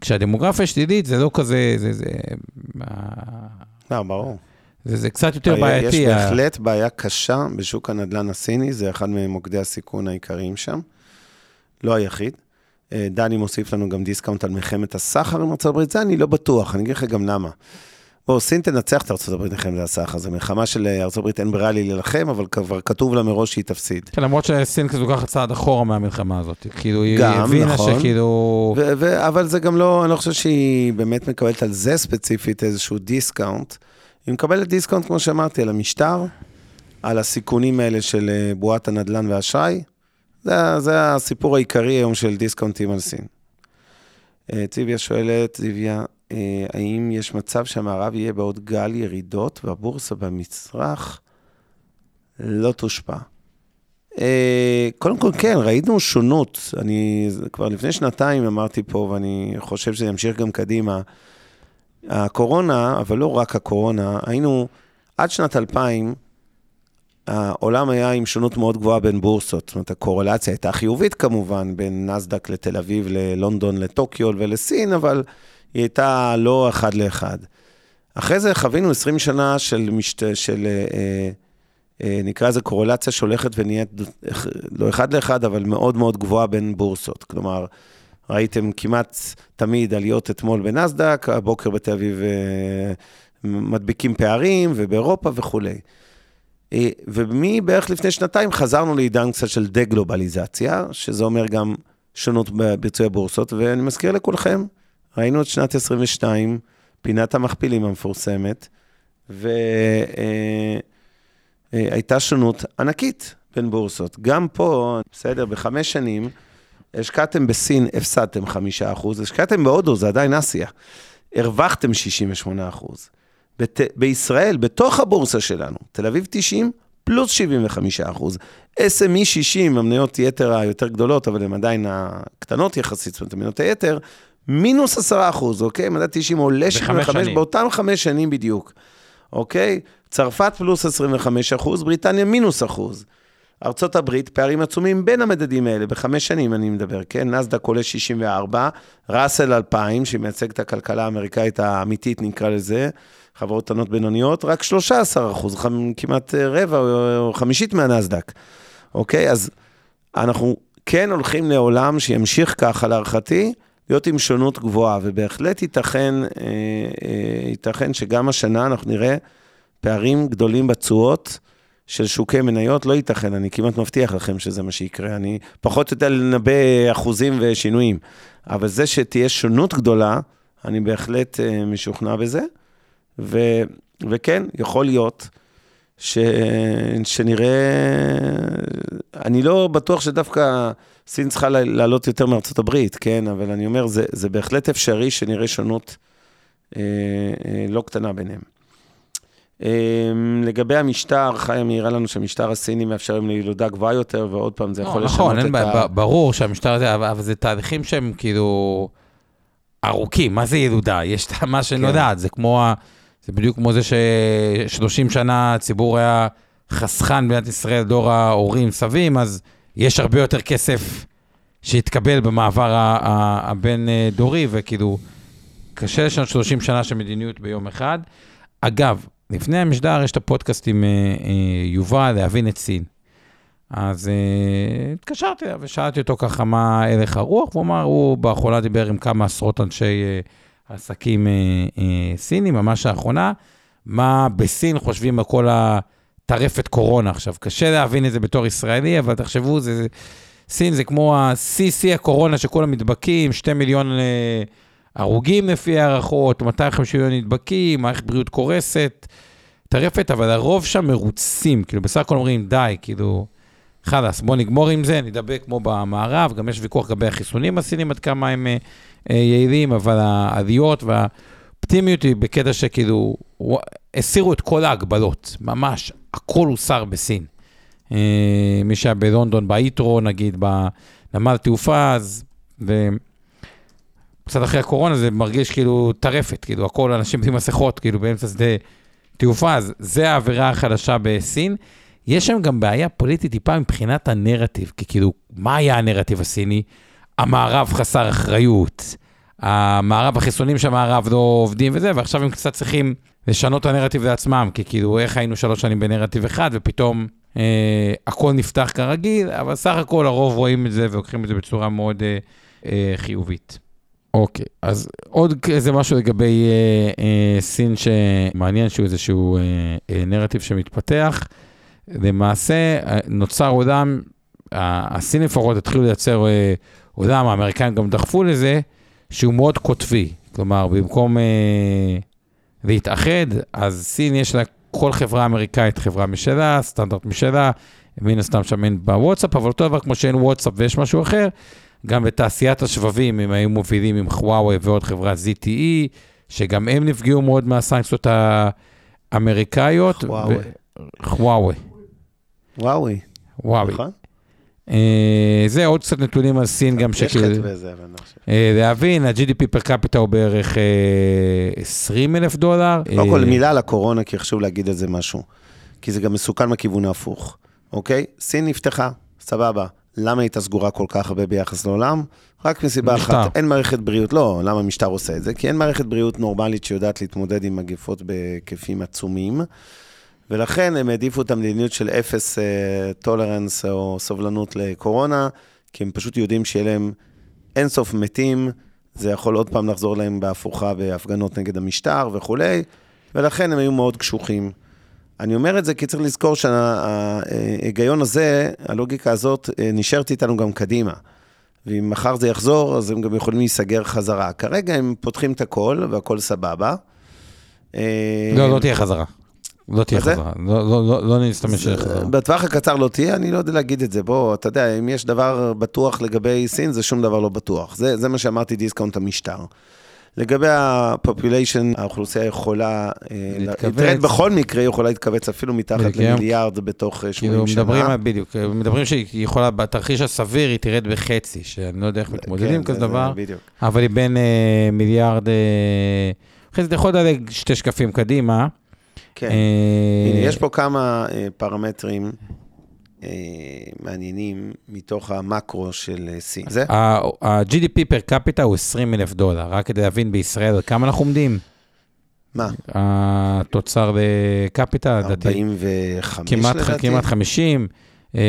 כשהדמוגרפיה שלילית זה לא כזה, זה, זה, לא, ברור. זה, זה קצת יותר יש בעייתי. ה- בהחלט בעיה קשה בשוק הנדל"ן הסיני, זה אחד ממוקדי הסיכון העיקריים שם. לא היחיד. אה, דני מוסיף לנו גם דיסקאונט על מלחמת הסחר עם ארה"ב, זה אני לא בטוח, אני אגיד לך גם למה. בוא, סין תנצח את ארה"ב במלחמת הסחר, זו מלחמה של ארה"ב אין ברירה לי להילחם, אבל כבר כתוב לה מראש שהיא תפסיד. כן, למרות שסין כזה לוקחת צעד אחורה מהמלחמה הזאת. כאילו, היא הבינה נכון. שכאילו... ו- ו- אבל זה גם לא, אני לא חושב שהיא באמת מקבלת על זה ספציפית איזשהו דיסקאונט. היא מקבלת דיסקאונט, כמו שאמרתי, על המשטר, על הסיכונים האלה של אה, בועת הנדל"ן והאשראי. זה, זה הסיפור העיקרי היום של דיסקאונטים על סין. אה, ציוויה שואלת, אה, האם יש מצב שהמערב יהיה בעוד גל ירידות והבורסה במצרך לא תושפע? אה, קודם כל, כן, ראינו שונות. אני כבר לפני שנתיים אמרתי פה, ואני חושב שזה ימשיך גם קדימה. הקורונה, אבל לא רק הקורונה, היינו, עד שנת 2000, העולם היה עם שונות מאוד גבוהה בין בורסות. זאת אומרת, הקורלציה הייתה חיובית כמובן, בין נסדק לתל אביב, ללונדון, לטוקיו ולסין, אבל היא הייתה לא אחד לאחד. אחרי זה חווינו 20 שנה של, משת... של אה, אה, נקרא לזה קורלציה שהולכת ונהיית, לא אחד לאחד, אבל מאוד מאוד גבוהה בין בורסות. כלומר, ראיתם כמעט תמיד עליות אתמול בנסדק, הבוקר בתל אביב אה, מדביקים פערים, ובאירופה וכולי. אה, ומבערך לפני שנתיים חזרנו לעידן קצת של דה-גלובליזציה, שזה אומר גם שונות בביצועי הבורסות, ואני מזכיר לכולכם, ראינו את שנת 22, פינת המכפילים המפורסמת, והייתה שונות ענקית בין בורסות. גם פה, בסדר, בחמש שנים, השקעתם בסין, הפסדתם חמישה אחוז, השקעתם בהודו, זה עדיין אסיה, הרווחתם 68 אחוז. בת... בישראל, בתוך הבורסה שלנו, תל אביב 90 פלוס 75 אחוז. SME 60, המניות יתר היותר גדולות, אבל הן עדיין הקטנות יחסית, זאת אומרת, המניות היתר, מינוס 10 אחוז, אוקיי? מדד 90 עולה 75, שנים. באותם חמש שנים בדיוק, אוקיי? צרפת פלוס 25 אחוז, בריטניה מינוס אחוז. ארצות הברית, פערים עצומים בין המדדים האלה, בחמש שנים אני מדבר, כן? נסדק עולה 64, ראסל 2000, שמייצג את הכלכלה האמריקאית האמיתית, נקרא לזה, חברות קטנות בינוניות, רק 13 אחוז, כמעט רבע או חמישית מהנסדק, אוקיי? אז אנחנו כן הולכים לעולם שימשיך ככה, להערכתי, להיות עם שונות גבוהה, ובהחלט ייתכן, אה, אה, ייתכן שגם השנה אנחנו נראה פערים גדולים בתשואות. של שוקי מניות, לא ייתכן, אני כמעט מבטיח לכם שזה מה שיקרה. אני פחות יודע לנבא אחוזים ושינויים, אבל זה שתהיה שונות גדולה, אני בהחלט uh, משוכנע בזה. ו, וכן, יכול להיות ש, שנראה... אני לא בטוח שדווקא סין צריכה לעלות יותר מארצות הברית, כן? אבל אני אומר, זה, זה בהחלט אפשרי שנראה שונות uh, uh, לא קטנה ביניהם. אמ, לגבי המשטר, חיים העירה לנו שהמשטר הסיני מאפשר להם לילודה גבוהה יותר, ועוד פעם זה יכול לא, לשנות נכון, את ה... ברור שהמשטר הזה, אבל זה תהליכים שהם כאילו ארוכים. מה זה ילודה? יש את מה שנודעת, זה כמו, זה בדיוק כמו זה ש-30 שנה הציבור היה חסכן במדינת ישראל, דור ההורים, סבים, אז יש הרבה יותר כסף שהתקבל במעבר הבין-דורי, וכאילו, קשה לשנות 30 שנה של מדיניות ביום אחד. אגב, לפני המשדר יש את הפודקאסט עם אה, אה, יובל, להבין את סין. אז אה, התקשרתי אליו ושאלתי אותו ככה מה הלך הרוח, והוא אמר, הוא באחרונה דיבר עם כמה עשרות אנשי אה, עסקים אה, אה, סינים, ממש האחרונה, מה בסין חושבים על כל הטרפת קורונה. עכשיו, קשה להבין את זה בתור ישראלי, אבל תחשבו, זה, סין זה כמו ה-CC הקורונה שכולם נדבקים, 2 מיליון... אה, הרוגים לפי הערכות, 250 מיליון נדבקים, מערכת בריאות קורסת, טרפת, אבל הרוב שם מרוצים, כאילו בסך הכל אומרים, די, כאילו, חלאס, בוא נגמור עם זה, נדבק כמו במערב, גם יש ויכוח לגבי החיסונים הסינים, עד כמה הם אה, יעילים, אבל העליות והאופטימיות היא בקטע שכאילו, הסירו את כל ההגבלות, ממש, הכל הוסר בסין. אה, מי שהיה בלונדון, ביתרו, נגיד, בנמל תעופה, אז... ו... קצת אחרי הקורונה זה מרגיש כאילו טרפת, כאילו הכל אנשים עם מסכות, כאילו באמצע שדה תעופה, אז זה העבירה החדשה בסין. יש שם גם בעיה פוליטית טיפה מבחינת הנרטיב, כי כאילו, מה היה הנרטיב הסיני? המערב חסר אחריות, המערב, החיסונים של המערב לא עובדים וזה, ועכשיו הם קצת צריכים לשנות את הנרטיב לעצמם, כי כאילו, איך היינו שלוש שנים בנרטיב אחד, ופתאום אה, הכל נפתח כרגיל, אבל סך הכל הרוב רואים את זה ולוקחים את זה בצורה מאוד אה, אה, חיובית. אוקיי, אז עוד איזה משהו לגבי אה, אה, סין שמעניין שהוא איזשהו אה, אה, נרטיב שמתפתח. למעשה אה, נוצר עולם, הסינים לפחות התחילו לייצר אה, עולם, האמריקאים גם דחפו לזה, שהוא מאוד קוטבי. כלומר, במקום אה, להתאחד, אז סין יש לה, כל חברה אמריקאית חברה משלה, סטנדרט משלה, מן הסתם שם אין בוואטסאפ, אבל אותו דבר כמו שאין וואטסאפ ויש משהו אחר. גם בתעשיית השבבים הם היו מובילים עם חוואוי ועוד חברת ZTE, שגם הם נפגעו מאוד מהסנקציות האמריקאיות. חוואוי. חוואוי. וואוי. וואוי. נכון? אה, זה עוד קצת נתונים על סין גם יש שכאילו, חטא בזה, אבל אני חושב. אה, להבין, ה-GDP פר קפיטה הוא בערך אה, 20 אלף דולר. קודם כל, אה, מילה על הקורונה, כי חשוב להגיד על זה משהו. כי זה גם מסוכן מהכיוון ההפוך, אוקיי? סין נפתחה, סבבה. למה היא הייתה סגורה כל כך הרבה ביחס לעולם? רק מסיבה משטר. אחת, אין מערכת בריאות, לא, למה המשטר עושה את זה? כי אין מערכת בריאות נורמלית שיודעת להתמודד עם מגפות בהיקפים עצומים, ולכן הם העדיפו את המדיניות של אפס טולרנס uh, או סובלנות לקורונה, כי הם פשוט יודעים שיהיה להם אינסוף מתים, זה יכול עוד פעם לחזור להם בהפוכה בהפגנות נגד המשטר וכולי, ולכן הם היו מאוד קשוחים. אני אומר את זה כי צריך לזכור שההיגיון הזה, הלוגיקה הזאת, אה, נשארת איתנו גם קדימה. ואם מחר זה יחזור, אז הם גם יכולים להיסגר חזרה. כרגע הם פותחים את הכל, והכל סבבה. אה, לא, לא תהיה חזרה. לא תהיה? חזרה. לא- לא- לא לא נסתמש זה- חזרה. בטווח הקצר לא תהיה, אני לא יודע להגיד את זה. בוא, אתה יודע, אם יש דבר בטוח לגבי סין, זה שום דבר לא בטוח. זה, זה מה שאמרתי, דיסקאונט המשטר. לגבי ה population, האוכלוסייה יכולה, אה, להתכווץ. בכל מקרה, יכולה להתכווץ אפילו מתחת. למיליארד בתוך אה, 80 כאילו, שנה. מדברים, בדיוק, מדברים שהיא יכולה, בתרחיש הסביר היא תרד בחצי, שאני לא יודע איך מתמודדים עם כן, כזה זה- דבר. אבל היא בין אה, מיליארד... אה, אחרי זה אתה יכול לדלג שתי שקפים קדימה. כן. אה, הנה, יש פה כמה אה, פרמטרים. אה, מעניינים מתוך המקרו של סין. זה? ה-GDP פר קפיטה הוא 20 אלף דולר, רק כדי להבין בישראל כמה אנחנו עומדים. מה? התוצר לקפיטה, לדעתי. 45 כמעט, לדעתי? כמעט 50. אה,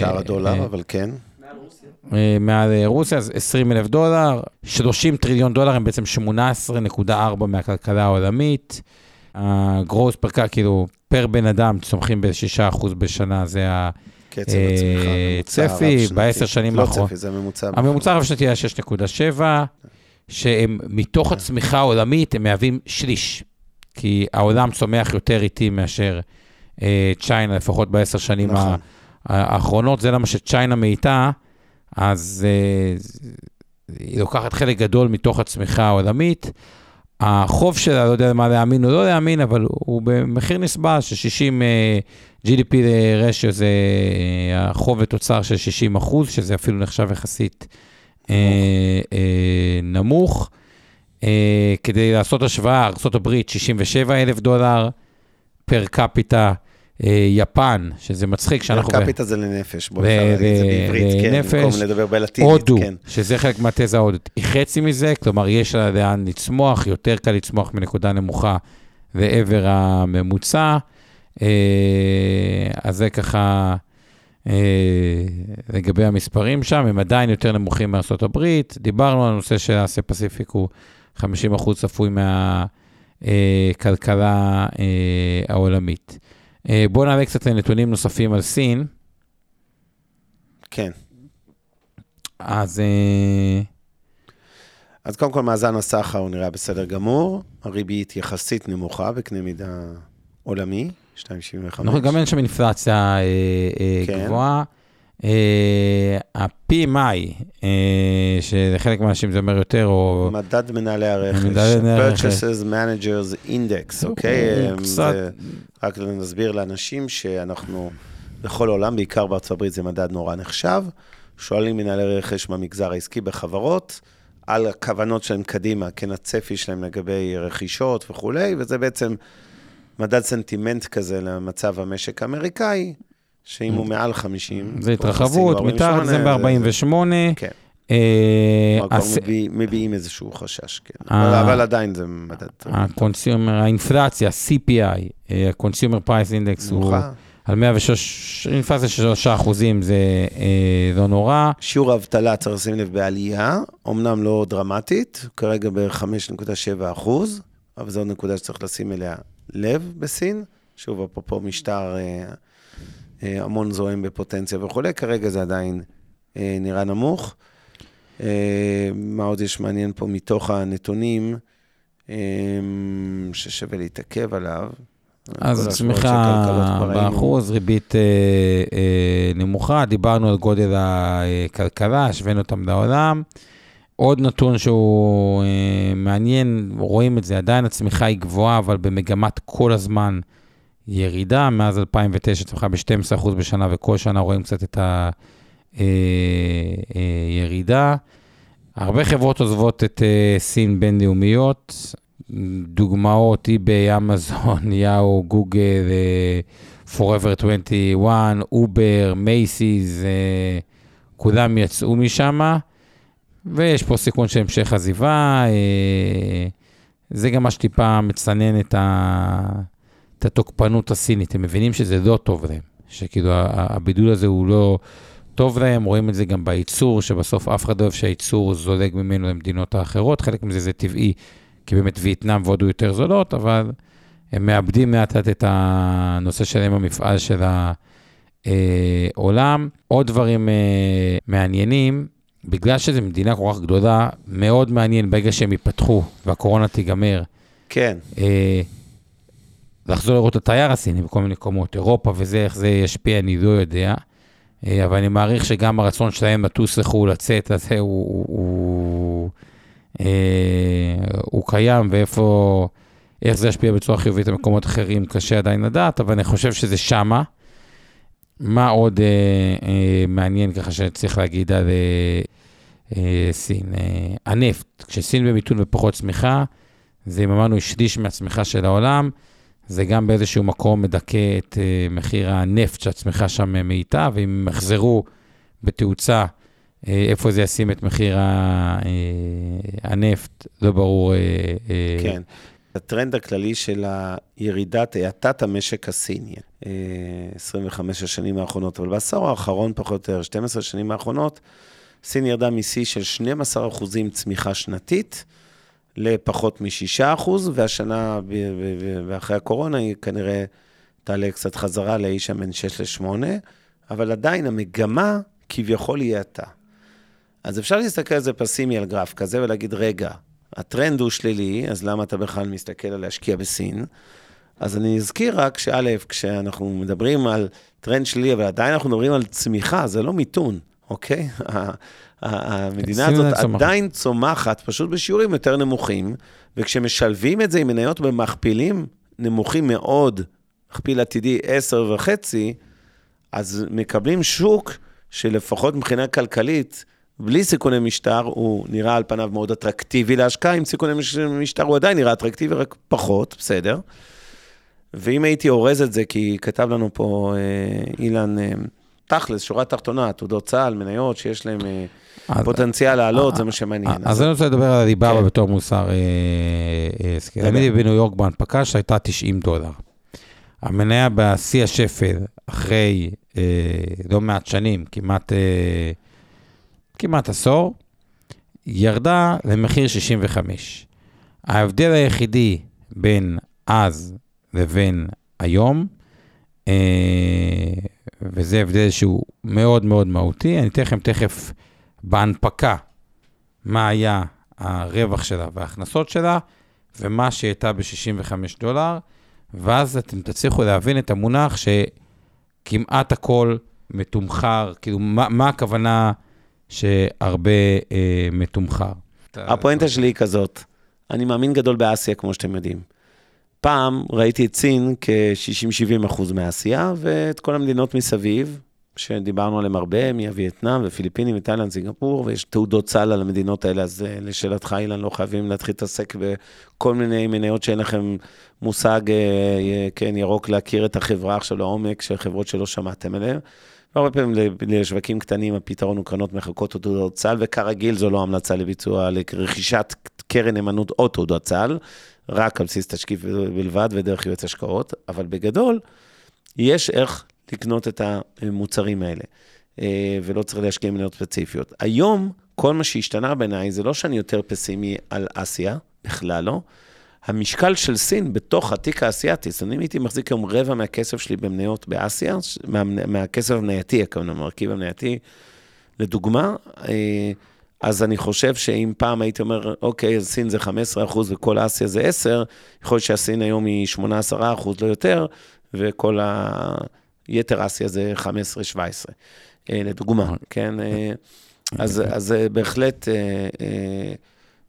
שער הדולר, אבל כן. מעל רוסיה, אז 20 אלף דולר, 30 טריליון דולר הם בעצם 18.4 מהכלכלה העולמית. הגרוס פר קפיטה, כאילו, פר בן אדם צומחים ב-6% בשנה, זה ה... קצב אה, הצמיחה, צפי. בעשר שנים לא האחרונות. צפי, זה הממוצע. הממוצע הרב-שנתי היה 6.7, שהם מתוך הצמיחה העולמית, הם מהווים שליש. כי העולם צומח יותר איטי מאשר אה, צ'יינה, לפחות בעשר שנים נכון. האחרונות. זה למה שצ'יינה מאיתה, אז אה, היא לוקחת חלק גדול מתוך הצמיחה העולמית. החוב שלה, לא יודע מה להאמין או לא להאמין, אבל הוא במחיר נסבל של 60 אה, GDP רשיו, זה אה, החוב ותוצר של 60 אחוז, שזה אפילו נחשב יחסית אה, נמוך. כדי לעשות השוואה, ארה"ב 67 אלף דולר פר קפיטה, יפן, שזה מצחיק שאנחנו... קפיטה זה לנפש, בוא ו- נפרד להגיד את זה בעברית, כן. במקום לדבר בלטינית, הודו, כן. שזה חלק מהתזה ההודית, היא חצי מזה, כלומר יש לה לאן לצמוח, יותר קל לצמוח מנקודה נמוכה לעבר הממוצע. אה, אז זה ככה אה, לגבי המספרים שם, הם עדיין יותר נמוכים הברית. דיברנו על הנושא של אסיה פסיפיק, הוא 50% צפוי מהכלכלה אה, העולמית. אה, בואו נעלה קצת לנתונים נוספים על סין. כן. אז... אה, אז קודם כל, מאזן הסחר הוא נראה בסדר גמור, הריבית יחסית נמוכה בקנה מידה עולמי, 2.75. נכון, גם אין שם אינפלציה אה, אה, כן. גבוהה. אה, ה-PMI, אה, שלחלק מהאנשים זה אומר יותר, או... מדד מנהלי הרכש, מדד מנהלי הרכש. Purchases Managers Index, אוקיי? הוא אה, קצת- רק נסביר לאנשים שאנחנו, בכל העולם, בעיקר בארצות הברית, זה מדד נורא נחשב. שואלים מנהלי רכש במגזר העסקי בחברות, על הכוונות שלהם קדימה, כן הצפי שלהם לגבי רכישות וכולי, וזה בעצם מדד סנטימנט כזה למצב המשק האמריקאי, שאם הוא מעל 50... זה התרחבות, מתחת זה ב-48, ב-48. כן. אה, כבר מביעים איזשהו חשש, כן. אה. אבל- עדיין זה מדד. ה consumer, האינפלציה, CPI, אה, ה-Consumer Price Index הוא. על 106, אינפלציה של 3 אחוזים, זה אה, לא נורא. שיעור האבטלה, צריך לשים לב, בעלייה, אמנם לא דרמטית, כרגע ב-5.7 אחוז, אבל זו נקודה שצריך לשים אליה לב בסין. שוב, אפרופו משטר אה, אה, המון זועם בפוטנציה וכולי, כרגע זה עדיין אה, נראה נמוך. אה, מה עוד יש מעניין פה מתוך הנתונים, אה, ששווה להתעכב עליו? אז צמיחה. באחוז, ריבית אה, אה, נמוכה, דיברנו על גודל הכלכלה, השווינו אותם לעולם. עוד נתון שהוא אה, מעניין, רואים את זה, עדיין הצמיחה היא גבוהה, אבל במגמת כל הזמן ירידה, מאז 2009 צמיחה ב-12% בשנה, וכל שנה רואים קצת את הירידה. הרבה חברות עוזבות את אה, סין בינלאומיות, דוגמאות, eBay, אמזון, יאהו, גוגל, אה, Forever 21, אובר, Macy's, אה, כולם יצאו משם, ויש פה סיכון של המשך עזיבה. אה, זה גם מה שטיפה מצנן את, ה... את התוקפנות הסינית. הם מבינים שזה לא טוב להם, שכאילו הבידול הזה הוא לא טוב להם, רואים את זה גם בייצור, שבסוף אף אחד לא אוהב שהייצור זולג ממנו למדינות האחרות, חלק מזה זה טבעי, כי באמת וייטנאם והודו יותר זולות, אבל הם מאבדים לאט לאט את הנושא שלהם המפעל של העולם. עוד דברים אה, מעניינים, בגלל שזו מדינה כל כך גדולה, מאוד מעניין ברגע שהם ייפתחו והקורונה תיגמר, כן, אה, לחזור לראות את התייר הסיני בכל מיני מקומות, אירופה וזה, איך זה ישפיע, אני לא יודע. אה, אבל אני מעריך שגם הרצון שלהם לטוס לחו"ל, לצאת, הזה, הוא, הוא, הוא, אה, הוא קיים, ואיפה, איך זה ישפיע בצורה חיובית במקומות אחרים, קשה עדיין לדעת, אבל אני חושב שזה שמה. מה עוד אה, אה, מעניין ככה שצריך להגיד על אה, אה, סין? אה, הנפט, כשסין במיתון ופחות צמיחה, זה אם אמרנו שליש מהצמיחה של העולם, זה גם באיזשהו מקום מדכא את אה, מחיר הנפט שהצמיחה שם אה, מאיתה, ואם הם יחזרו בתאוצה, אה, איפה זה ישים את מחיר הנפט, לא ברור. כן. הטרנד הכללי של הירידת, האטת המשק הסיני, אה, 25 השנים האחרונות, אבל בעשור האחרון, פחות או יותר, 12 השנים האחרונות, סין ירדה משיא של 12 אחוזים צמיחה שנתית לפחות מ-6 אחוז, והשנה, ואחרי הקורונה, היא כנראה תעלה קצת חזרה לאי שם בין 6 ל-8, אבל עדיין המגמה כביכול היא האטה. אז אפשר להסתכל על זה פסימי על גרף כזה ולהגיד, רגע, הטרנד הוא שלילי, אז למה אתה בכלל מסתכל על להשקיע בסין? אז אני אזכיר רק שא', כשאנחנו מדברים על טרנד שלילי, אבל עדיין אנחנו מדברים על צמיחה, זה לא מיתון, אוקיי? המדינה סין הזאת עדיין צומחת. עדיין צומחת, פשוט בשיעורים יותר נמוכים, וכשמשלבים את זה עם מניות במכפילים נמוכים מאוד, מכפיל עתידי 10 וחצי, אז מקבלים שוק שלפחות מבחינה כלכלית, בלי סיכוני משטר, הוא נראה על פניו מאוד אטרקטיבי להשקעה, עם סיכוני מש- משטר הוא עדיין נראה אטרקטיבי, רק פחות, בסדר. ואם הייתי אורז את זה, כי כתב לנו פה אה, אילן, אה, תכלס, שורה תחתונה, תעודות צה"ל, מניות שיש להם אה, אז- פוטנציאל לעלות, זה מה שמעניין. אז אני רוצה לדבר על הליבאבא כן. בתור מוסר אה, אה. אני הייתי בניו יורק בהנפקה שהייתה 90 דולר. המניה בשיא השפל, אחרי אה, לא מעט שנים, כמעט, אה, כמעט עשור, ירדה למחיר 65. ההבדל היחידי בין אז לבין היום, אה, וזה הבדל שהוא מאוד מאוד מהותי, אני אתן לכם תכף בהנפקה מה היה הרווח שלה וההכנסות שלה, ומה שהייתה ב-65 דולר, ואז אתם תצליחו להבין את המונח שכמעט הכל מתומחר, כאילו, מה, מה הכוונה שהרבה אה, מתומחר? הפואנטה שלי היא כזאת, אני מאמין גדול באסיה, כמו שאתם יודעים. פעם ראיתי את סין כ-60-70 אחוז מאסיה, ואת כל המדינות מסביב, שדיברנו עליהן הרבה, מווייטנאם ופיליפינים ותאילנד, סינגפור, ויש תעודות סל על המדינות האלה, אז אה, לשאלתך, אילן, לא חייבים להתחיל להתעסק בכל מיני מניות שאין לכם מושג, אה, אה, כן, ירוק, להכיר את החברה עכשיו לעומק, של חברות שלא שמעתם עליהן. והרבה פעמים לשווקים קטנים הפתרון הוא קרנות מחלקות או תעודות סל, וכרגיל זו לא המלצה לביצוע לרכישת קרן נאמנות או תעודות סל, רק על בסיס תשקיף בלבד ודרך יועץ השקעות, אבל בגדול, יש איך לקנות את המוצרים האלה, אה, ולא צריך להשקיע מניות ספציפיות. היום, כל מה שהשתנה בעיניי זה לא שאני יותר פסימי על אסיה, בכלל לא. המשקל של סין בתוך התיק האסייתי, זאת אומרת, אם הייתי מחזיק היום רבע מהכסף שלי במניות באסיה, מה, מהכסף המנייתי, הכוונה, המרכיב המנייתי, לדוגמה, אה, אז אני חושב שאם פעם הייתי אומר, אוקיי, אז סין זה 15 אחוז וכל אסיה זה 10, יכול להיות שהסין היום היא 18 אחוז, לא יותר, וכל היתר אסיה זה 15-17, אה, לדוגמה, כן? אה, אז, אז אה, בהחלט,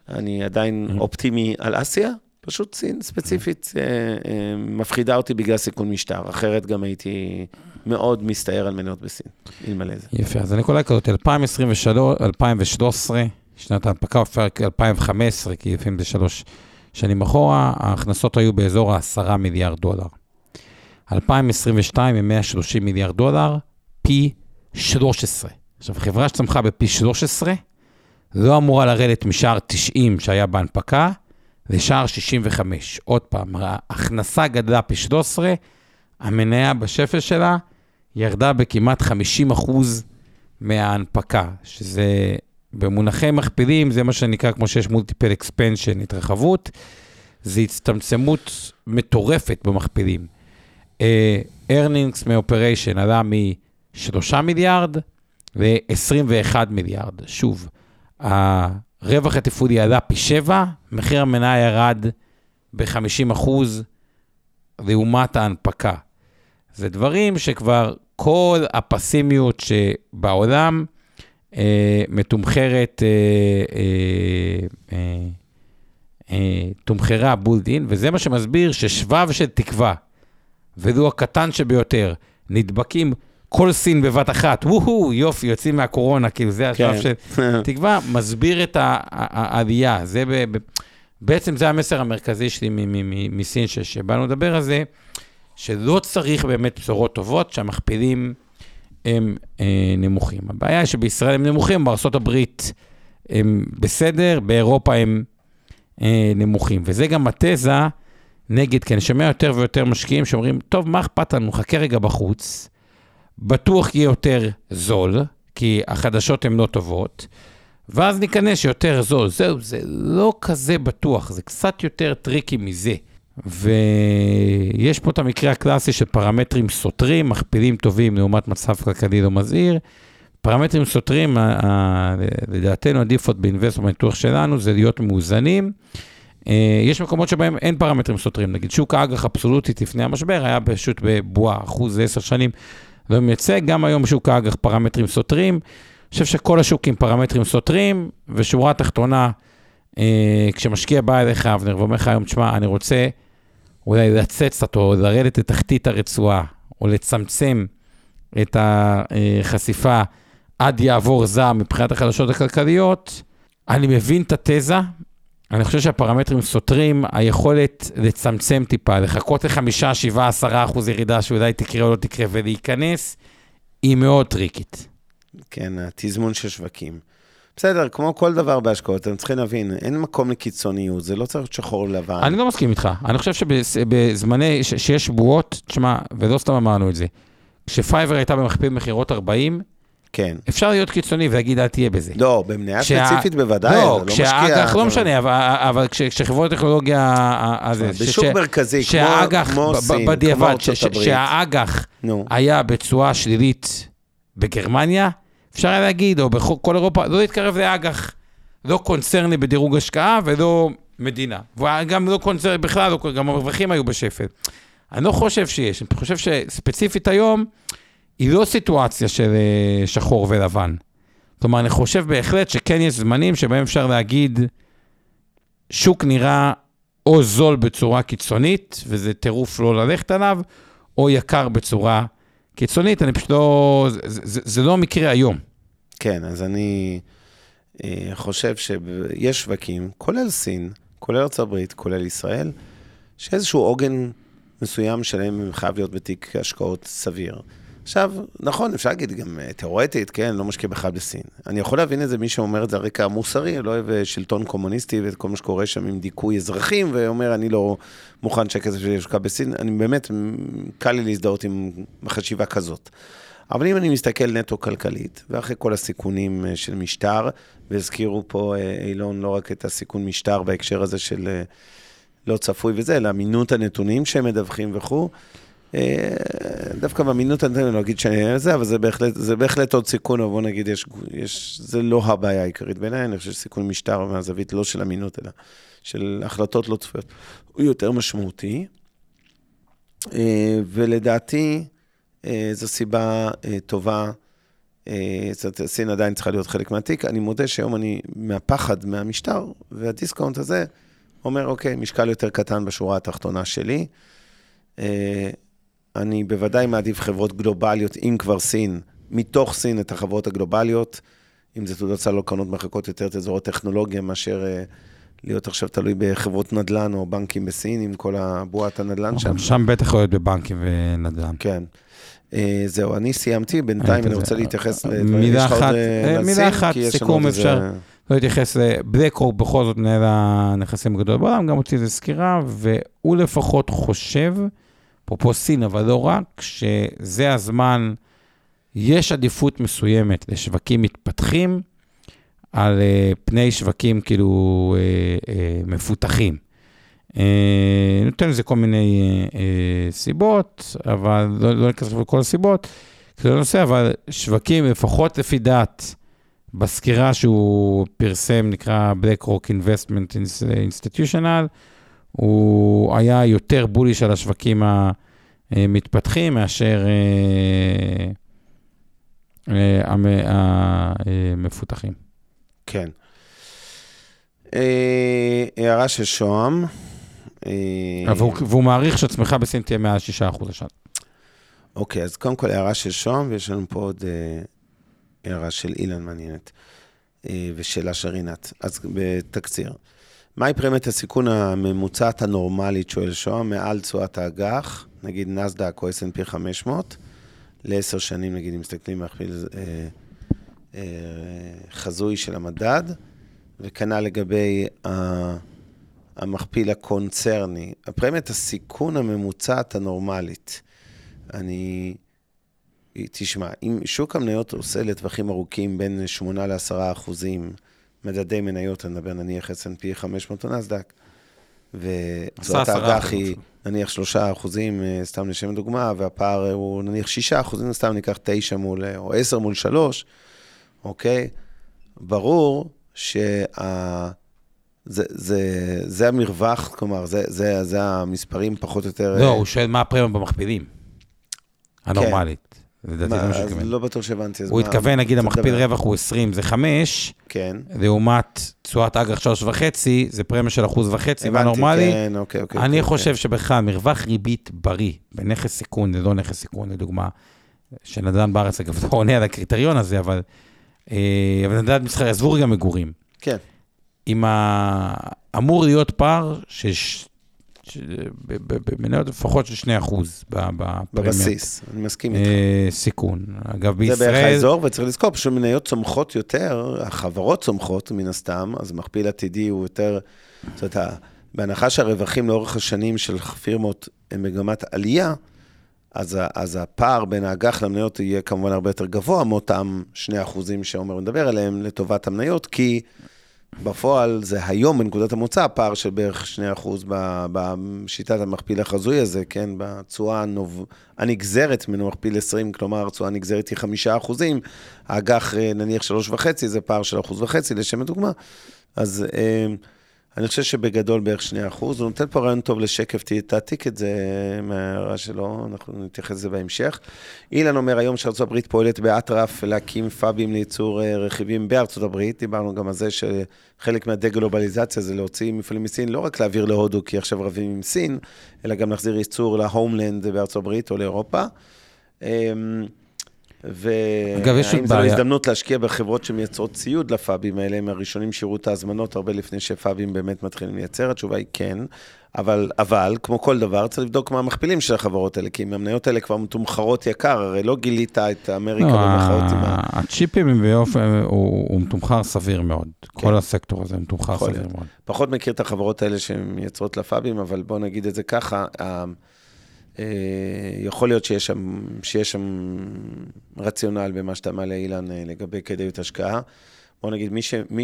אני עדיין אופטימי על אסיה, פשוט סין ספציפית אה, אה, מפחידה אותי בגלל סיכון משטר, אחרת גם הייתי מאוד מסתער על מניות בסין, אלמלא זה. יפה, אז קולט כזאת, 2023, 2013, שנת ההנפקה, אפשר 2015, כי לפעמים זה שלוש שנים אחורה, ההכנסות היו באזור ה-10 מיליארד דולר. 2022 הם 130 מיליארד דולר, פי 13. עכשיו, חברה שצמחה בפי 13, לא אמורה לרדת משער 90 שהיה בהנפקה, לשער 65. עוד פעם, ההכנסה גדלה פי 13, המניה בשפל שלה ירדה בכמעט 50 אחוז מההנפקה, שזה במונחי מכפילים, זה מה שנקרא, כמו שיש מולטיפל אקספנשן, התרחבות, זה הצטמצמות מטורפת במכפילים. Uh, earnings מ-operation עלה מ-3 מיליארד ל-21 מיליארד. שוב, הרווח התפעולי עלה פי 7, מחיר המניה ירד ב-50 אחוז לעומת ההנפקה. זה דברים שכבר כל הפסימיות שבעולם אה, מתומחרת, אה, אה, אה, אה, תומחרה בולדין, וזה מה שמסביר ששבב של תקווה, ולו הקטן שביותר, נדבקים כל סין בבת אחת, וואו, יופי, יוצאים מהקורונה, כאילו זה השלב כן. של תקווה, מסביר את העלייה. זה ב... ב- בעצם זה המסר המרכזי שלי מסין, שבאנו לדבר על זה, שלא צריך באמת בשורות טובות, שהמכפילים הם אה, נמוכים. הבעיה היא שבישראל הם נמוכים, בארה"ב הם בסדר, באירופה הם אה, נמוכים. וזה גם התזה נגד, כי אני שומע יותר ויותר משקיעים שאומרים, טוב, מה אכפת לנו, חכה רגע בחוץ, בטוח יהיה יותר זול, כי החדשות הן לא טובות, ואז ניכנס שיותר זול. זהו, זה לא כזה בטוח, זה קצת יותר tricky מזה. ויש פה את המקרה הקלאסי של פרמטרים סותרים, מכפילים טובים לעומת מצב כלכלי לא מזהיר. פרמטרים סותרים, לדעתנו הדיפולט באינבסט בניתוח שלנו זה להיות מאוזנים. אה, יש מקומות שבהם אין פרמטרים סותרים, נגיד שוק האג"ח אבסולוטית לפני המשבר היה פשוט בבועה, אחוז עשר שנים לא מייצג, גם היום שוק האג"ח פרמטרים סותרים. אני חושב שכל השוק עם פרמטרים סותרים, ושורה תחתונה, אה, כשמשקיע בא אליך אבנר ואומר לך היום, תשמע, אני רוצה אולי לצץ אותו, לרדת לתחתית הרצועה, או לצמצם את החשיפה עד יעבור זעם מבחינת החדשות הכלכליות, אני מבין את התזה, אני חושב שהפרמטרים סותרים, היכולת לצמצם טיפה, לחכות לחמישה, שבעה, עשרה אחוז ירידה שאולי תקרה או לא תקרה ולהיכנס, היא מאוד טריקית. כן, התזמון של שווקים. בסדר, כמו כל דבר בהשקעות, אתם צריכים להבין, אין מקום לקיצוניות, זה לא צריך להיות שחור לבן. אני לא מסכים איתך. אני חושב שבזמני, שיש בועות, תשמע, ולא סתם אמרנו את זה, כשפייבר הייתה במכפיל מכירות 40, כן. אפשר להיות קיצוני ולהגיד, אל תהיה בזה. לא, במניה שה... ספציפית בוודאי, לא, זה לא כשהאג"ח, לא משנה, אבל, אבל כשחברות טכנולוגיה... בשוק ש, מרכזי, ש, כמו, כמו סין, בדיעבד, כמו ארצות הברית. כשהאג"ח היה בצורה שלילית בגרמניה, אפשר היה להגיד, או בכל אירופה, לא להתקרב לאג"ח. לא קונצרני בדירוג השקעה ולא מדינה. וגם לא קונצרני בכלל, לא, גם המרווחים היו בשפל. אני לא חושב שיש, אני חושב שספציפית היום, היא לא סיטואציה של אה, שחור ולבן. כלומר, אני חושב בהחלט שכן יש זמנים שבהם אפשר להגיד, שוק נראה או זול בצורה קיצונית, וזה טירוף לא ללכת עליו, או יקר בצורה קיצונית, אני פשוט לא, זה, זה, זה לא המקרה היום. כן, אז אני אה, חושב שיש שווקים, כולל סין, כולל ארה"ב, כולל ישראל, שאיזשהו עוגן מסוים שלהם חייב להיות בתיק השקעות סביר. עכשיו, נכון, אפשר להגיד גם אה, תיאורטית, כן, לא משקיע בכלל בסין. אני יכול להבין את זה, מי שאומר את זה על רקע המוסרי, לא אוהב אה, שלטון קומוניסטי ואת כל מה שקורה שם עם דיכוי אזרחים, ואומר, אני לא מוכן שהכסף שלי יושקע בסין. אני באמת, קל לי להזדהות עם חשיבה כזאת. אבל אם אני מסתכל נטו כלכלית, ואחרי כל הסיכונים אה, של משטר, והזכירו פה אילון לא רק את הסיכון משטר בהקשר הזה של לא צפוי וזה, אלא אמינות הנתונים שהם מדווחים וכו', דווקא באמינות אני לא אגיד שאני זה, אבל זה בהחלט, זה בהחלט עוד סיכון, אבל בוא נגיד, יש, יש, זה לא הבעיה העיקרית בעיניי, אני חושב שסיכון משטר מהזווית לא של אמינות, אלא של החלטות לא צפויות, הוא יותר משמעותי. אה, ולדעתי, אה, זו סיבה טובה. זאת סין עדיין צריכה להיות חלק מהתיק. אני מודה שהיום אני, מהפחד מהמשטר והדיסקאונט הזה, אומר, אוקיי, משקל יותר קטן בשורה התחתונה שלי. אני בוודאי מעדיף חברות גלובליות, אם כבר סין, מתוך סין את החברות הגלובליות, אם זה תעודות סל או קרנות מחלקות יותר את אזור הטכנולוגיה, מאשר uh, להיות עכשיו תלוי בחברות נדל"ן או בנקים בסין, עם כל הבועת הנדל"ן שם. שם בטח יכול להיות בבנקים ונדל"ן. כן. Uh, זהו, אני סיימתי, בינתיים אני רוצה להתייחס לדברים, מילה אחת, uh, מילה אחת, סיכום אפשר. לא להתייחס לבלקרוק, בכל זאת מנהל הנכסים הגדול בעולם, גם הוציא איזה סקירה, והוא לפחות חושב אפרופו סין, אבל לא רק, שזה הזמן, יש עדיפות מסוימת לשווקים מתפתחים על uh, פני שווקים כאילו uh, uh, מפותחים. Uh, נותן לזה כל מיני uh, uh, סיבות, אבל לא, לא ניכנס לכל הסיבות, זה לא נושא, אבל שווקים, לפחות לפי דעת, בסקירה שהוא פרסם, נקרא BlackRock Investment Institutional, הוא היה יותר בוליש על השווקים המתפתחים מאשר אה, אה, המפותחים. כן. אה, הערה של שוהם. והוא מעריך שהצמיחה בסין תהיה מעל 6% השנה. אוקיי, אז קודם כל הערה של שוהם, ויש לנו פה עוד הערה של אילן מעניינת, ושאלה של רינת. אז בתקציר. מהי פרמיית הסיכון הממוצעת הנורמלית, שואל שוהם, מעל תשואת האג"ח, נגיד נסדק או S&P 500, לעשר שנים, נגיד, אם מסתכלים מכפיל אה, אה, חזוי של המדד, וכנ"ל לגבי ה... המכפיל הקונצרני. הפרמיית הסיכון הממוצעת הנורמלית. אני... תשמע, אם שוק המניות עושה לטווחים ארוכים בין 8 ל-10 אחוזים, מדדי מניות, אני מדבר נניח S&P 500 או נסדק, וזאת האג"ח היא נניח 3 אחוזים, אה, סתם לשם דוגמה, והפער הוא נניח 6 אחוזים, סתם ניקח 9 מול, או 10 מול 3, אוקיי? ברור שה... זה, זה, זה המרווח, כלומר, זה, זה, זה המספרים פחות או יותר... לא, הוא שואל מה הפרמיה במכפילים. הנורמלית. לדעתי זה מה שהוא התכוון. לא בטוח שהבנתי. הוא התכוון, נגיד, המכפיל רווח הוא 20, זה 5, כן. לעומת תשואת אג"ח 3.5, זה פרמיה של אחוז וחצי והנורמלי. כן, אוקיי, אוקיי. אני אוקיי. חושב שבכלל, מרווח ריבית בריא בנכס סיכון, זה לא נכס סיכון, לדוגמה, שנדל"ן בארץ, אגב, לא עונה על הקריטריון הזה, אבל... אה, אבל נדל"ן מסחר, עזבו רגע מגורים. כן. עם ה... אמור להיות פער שיש... במניות לפחות של 2 אחוז בבסיס, אני מסכים איתך. אה, סיכון. אגב, בישראל... זה בערך האזור, וצריך לזכור, פשוט מניות צומחות יותר, החברות צומחות מן הסתם, אז מכפיל עתידי הוא יותר, זאת אומרת, בהנחה שהרווחים לאורך השנים של פירמות הם מגמת עלייה, אז, אז הפער בין האג"ח למניות יהיה כמובן הרבה יותר גבוה מאותם 2 אחוזים שעומר מדבר עליהם לטובת המניות, כי... בפועל זה היום בנקודת המוצא, פער של בערך 2% בשיטת המכפיל החזוי הזה, כן? בתשואה הנוב... הנגזרת ממנו מכפיל 20, כלומר, התשואה הנגזרת היא 5%, האג"ח נניח 3.5, זה פער של 1.5 לשם הדוגמה. אז... אני חושב שבגדול בערך 2 אחוז. הוא נותן פה רעיון טוב לשקף, תעתיק את זה מההערה שלו, אנחנו נתייחס לזה בהמשך. אילן אומר היום שארצות הברית פועלת באטרף להקים פאבים לייצור אה, רכיבים בארצות הברית. דיברנו גם על זה שחלק מהדה-גלובליזציה זה להוציא מפעלים מסין, לא רק להעביר להודו, כי עכשיו רבים עם סין, אלא גם להחזיר ייצור להומלנד בארצות הברית או לאירופה. אמ, והאם זו הזדמנות להשקיע בחברות שמייצרות ציוד לפאבים האלה, הם הראשונים שיראו את ההזמנות הרבה לפני שפאבים באמת מתחילים לייצר? התשובה היא כן, אבל, אבל, כמו כל דבר, צריך לבדוק מה המכפילים של החברות האלה, כי אם המניות האלה כבר מתומחרות יקר, הרי לא גילית את אמריקה לא, במחאות עם ה... הצ'יפים באופן, הוא, הוא מתומחר סביר מאוד. כן. כל הסקטור הזה מתומחר סביר מאוד. פחות מכיר את החברות האלה שהן מייצרות לפאבים, אבל בואו נגיד את זה ככה. אה, יכול להיות שיש שם, שיש שם רציונל במה שאתה מעלה, אילן, אה, לגבי כדאיות השקעה. בוא נגיד, מי, ש, מי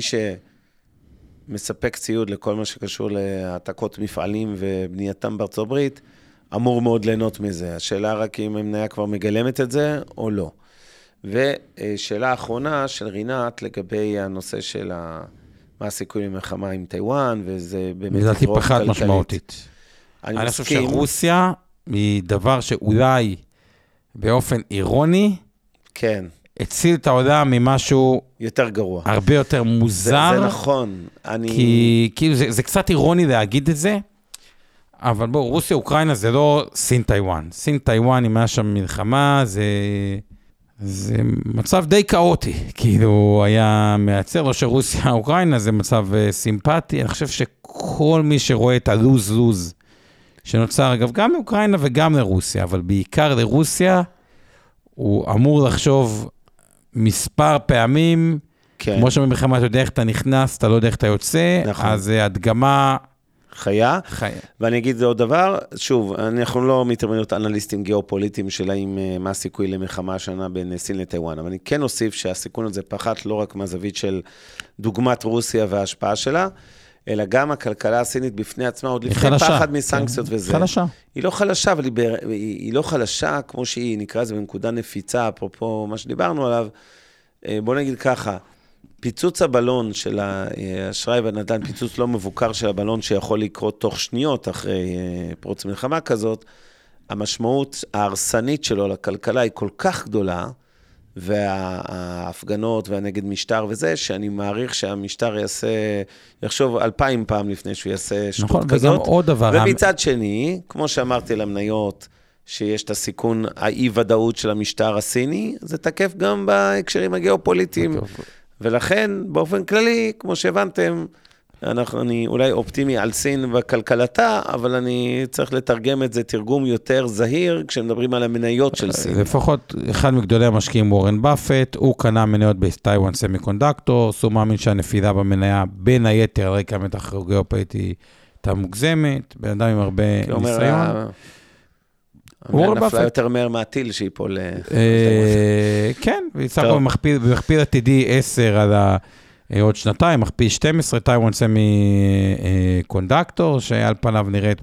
שמספק ציוד לכל מה שקשור להעתקות מפעלים ובנייתם בארצות הברית, אמור מאוד ליהנות מזה. השאלה רק אם המניה כבר מגלמת את זה או לא. ושאלה אחרונה של רינת לגבי הנושא של ה... מה הסיכוי למלחמה עם טיוואן, וזה באמת... לדעתי פחת משמעותית. אני, אני מסכים. אני חושב שרוסיה מדבר שאולי באופן אירוני, כן. הציל את העולם ממשהו... יותר גרוע. הרבה יותר מוזר. זה, זה נכון. אני... כי כאילו זה, זה קצת אירוני להגיד את זה, אבל בואו, רוסיה-אוקראינה זה לא סין-טיוואן. סין-טיוואן, אם היה שם מלחמה, זה... זה מצב די כאוטי, כאילו היה מייצר, לא שרוסיה-אוקראינה זה מצב אה, סימפטי, אני חושב שכל מי שרואה את ה lose-lose שנוצר, אגב, גם לאוקראינה וגם לרוסיה, אבל בעיקר לרוסיה, הוא אמור לחשוב מספר פעמים, כן. כמו שבמלחמה אתה יודע איך אתה נכנס, אתה לא יודע איך אתה יוצא, נכון. אז זה הדגמה... חיה. חיה. ואני אגיד עוד דבר, שוב, אנחנו לא מתאמנים להיות אנליסטים גיאופוליטיים של האם, אה, מה הסיכוי למלחמה השנה בין סין לטיוואן, אבל אני כן אוסיף שהסיכון הזה פחת לא רק מהזווית של דוגמת רוסיה וההשפעה שלה, אלא גם הכלכלה הסינית בפני עצמה, עוד לפני חלשה, פחד מסנקציות כן, וזה. חלשה. היא לא חלשה, אבל היא, ב... היא לא חלשה כמו שהיא, נקרא לזה בנקודה נפיצה, אפרופו מה שדיברנו עליו. אה, בוא נגיד ככה, פיצוץ הבלון של האשראי והנדל"ן, פיצוץ לא מבוקר של הבלון שיכול לקרות תוך שניות אחרי אה, פרוץ מלחמה כזאת, המשמעות ההרסנית שלו לכלכלה היא כל כך גדולה, וההפגנות והנגד משטר וזה, שאני מעריך שהמשטר יעשה, יחשוב אלפיים פעם לפני שהוא יעשה שטות נכון, כזאת. נכון, וגם עוד דבר. ומצד שני, כמו שאמרתי למניות, שיש את הסיכון, האי-ודאות של המשטר הסיני, זה תקף גם בהקשרים הגיאופוליטיים. ולכן, באופן כללי, כמו שהבנתם, אנחנו, אני אולי אופטימי על סין וכלכלתה, אבל אני צריך לתרגם את זה תרגום יותר זהיר כשמדברים על המניות של סין. לפחות אחד מגדולי המשקיעים, וורן באפט, הוא קנה מניות ב Taiwan Semiconductors, הוא מאמין שהנפילה במניה, בין היתר, על רקע המתח הגיאופוליטי, הייתה מוגזמת, בן אדם עם הרבה ניסיון. המניה נפלה יותר מהר מהטיל שיפול. אה, כן, והיא סך הכל במכפיל עתידי 10 על ה... אה, עוד שנתיים, מכפיל 12, טיוואן סמי קונדקטור, שעל פניו נראית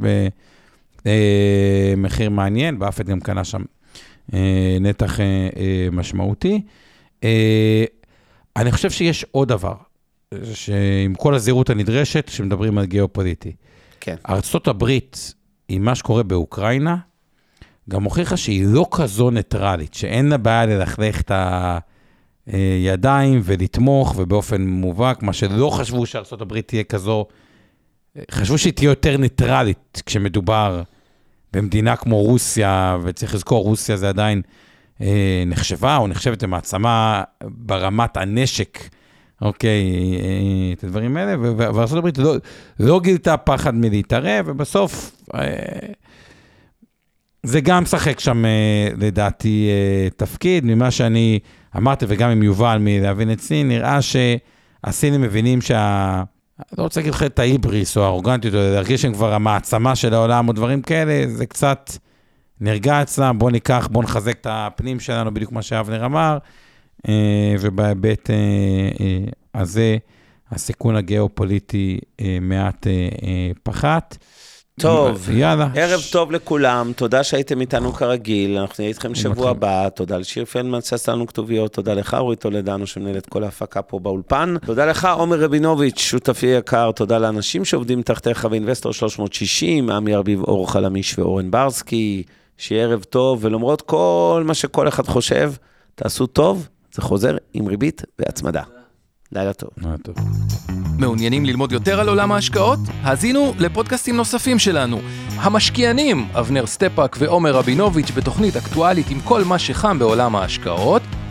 במחיר מעניין, באפת גם קנה שם נתח משמעותי. אני חושב שיש עוד דבר, שעם כל הזהירות הנדרשת, כשמדברים על גיאופוליטי. כן. ארה"ב, עם מה שקורה באוקראינה, גם הוכיחה שהיא לא כזו ניטרלית, שאין לה בעיה ללכלך את הידיים ולתמוך, ובאופן מובהק, מה שלא חשבו שארה"ב תהיה כזו, חשבו שהיא תהיה יותר ניטרלית כשמדובר במדינה כמו רוסיה, וצריך לזכור, רוסיה זה עדיין אה, נחשבה או נחשבת למעצמה ברמת הנשק, אוקיי, אה, את הדברים האלה, וארה"ב לא, לא גילתה פחד מלהתערב, ובסוף... אה, זה גם משחק שם, אה, לדעתי, אה, תפקיד. ממה שאני אמרתי, וגם עם יובל מלהבין את סין, נראה שהסינים מבינים שה... לא רוצה להגיד לך את ההיבריס או האורגנטיות, או להרגיש שהם כבר המעצמה של העולם או דברים כאלה, זה קצת נרגע אצלם, בואו ניקח, בואו נחזק את הפנים שלנו, בדיוק מה שאבנר אמר, אה, ובהיבט הזה, הסיכון הגיאופוליטי מעט פחת. טוב, יאללה. ערב טוב לכולם, תודה שהייתם איתנו כרגיל, אנחנו נהיה איתכם שבוע הבא, תודה לשיר פלדמן שעשה לנו כתוביות, תודה לך אורי טולדנו שמנהל את כל ההפקה פה באולפן, תודה לך עומר רבינוביץ', שותפי יקר, תודה לאנשים שעובדים תחתיך ואינבסטור 360, עמי ארביב, אור חלמיש ואורן ברסקי, שיהיה ערב טוב, ולמרות כל מה שכל אחד חושב, תעשו טוב, זה חוזר עם ריבית והצמדה. לילה טוב. לילה טוב. מעוניינים ללמוד יותר על עולם ההשקעות? האזינו לפודקאסטים נוספים שלנו. המשקיענים, אבנר סטפק ועומר רבינוביץ' בתוכנית אקטואלית עם כל מה שחם בעולם ההשקעות.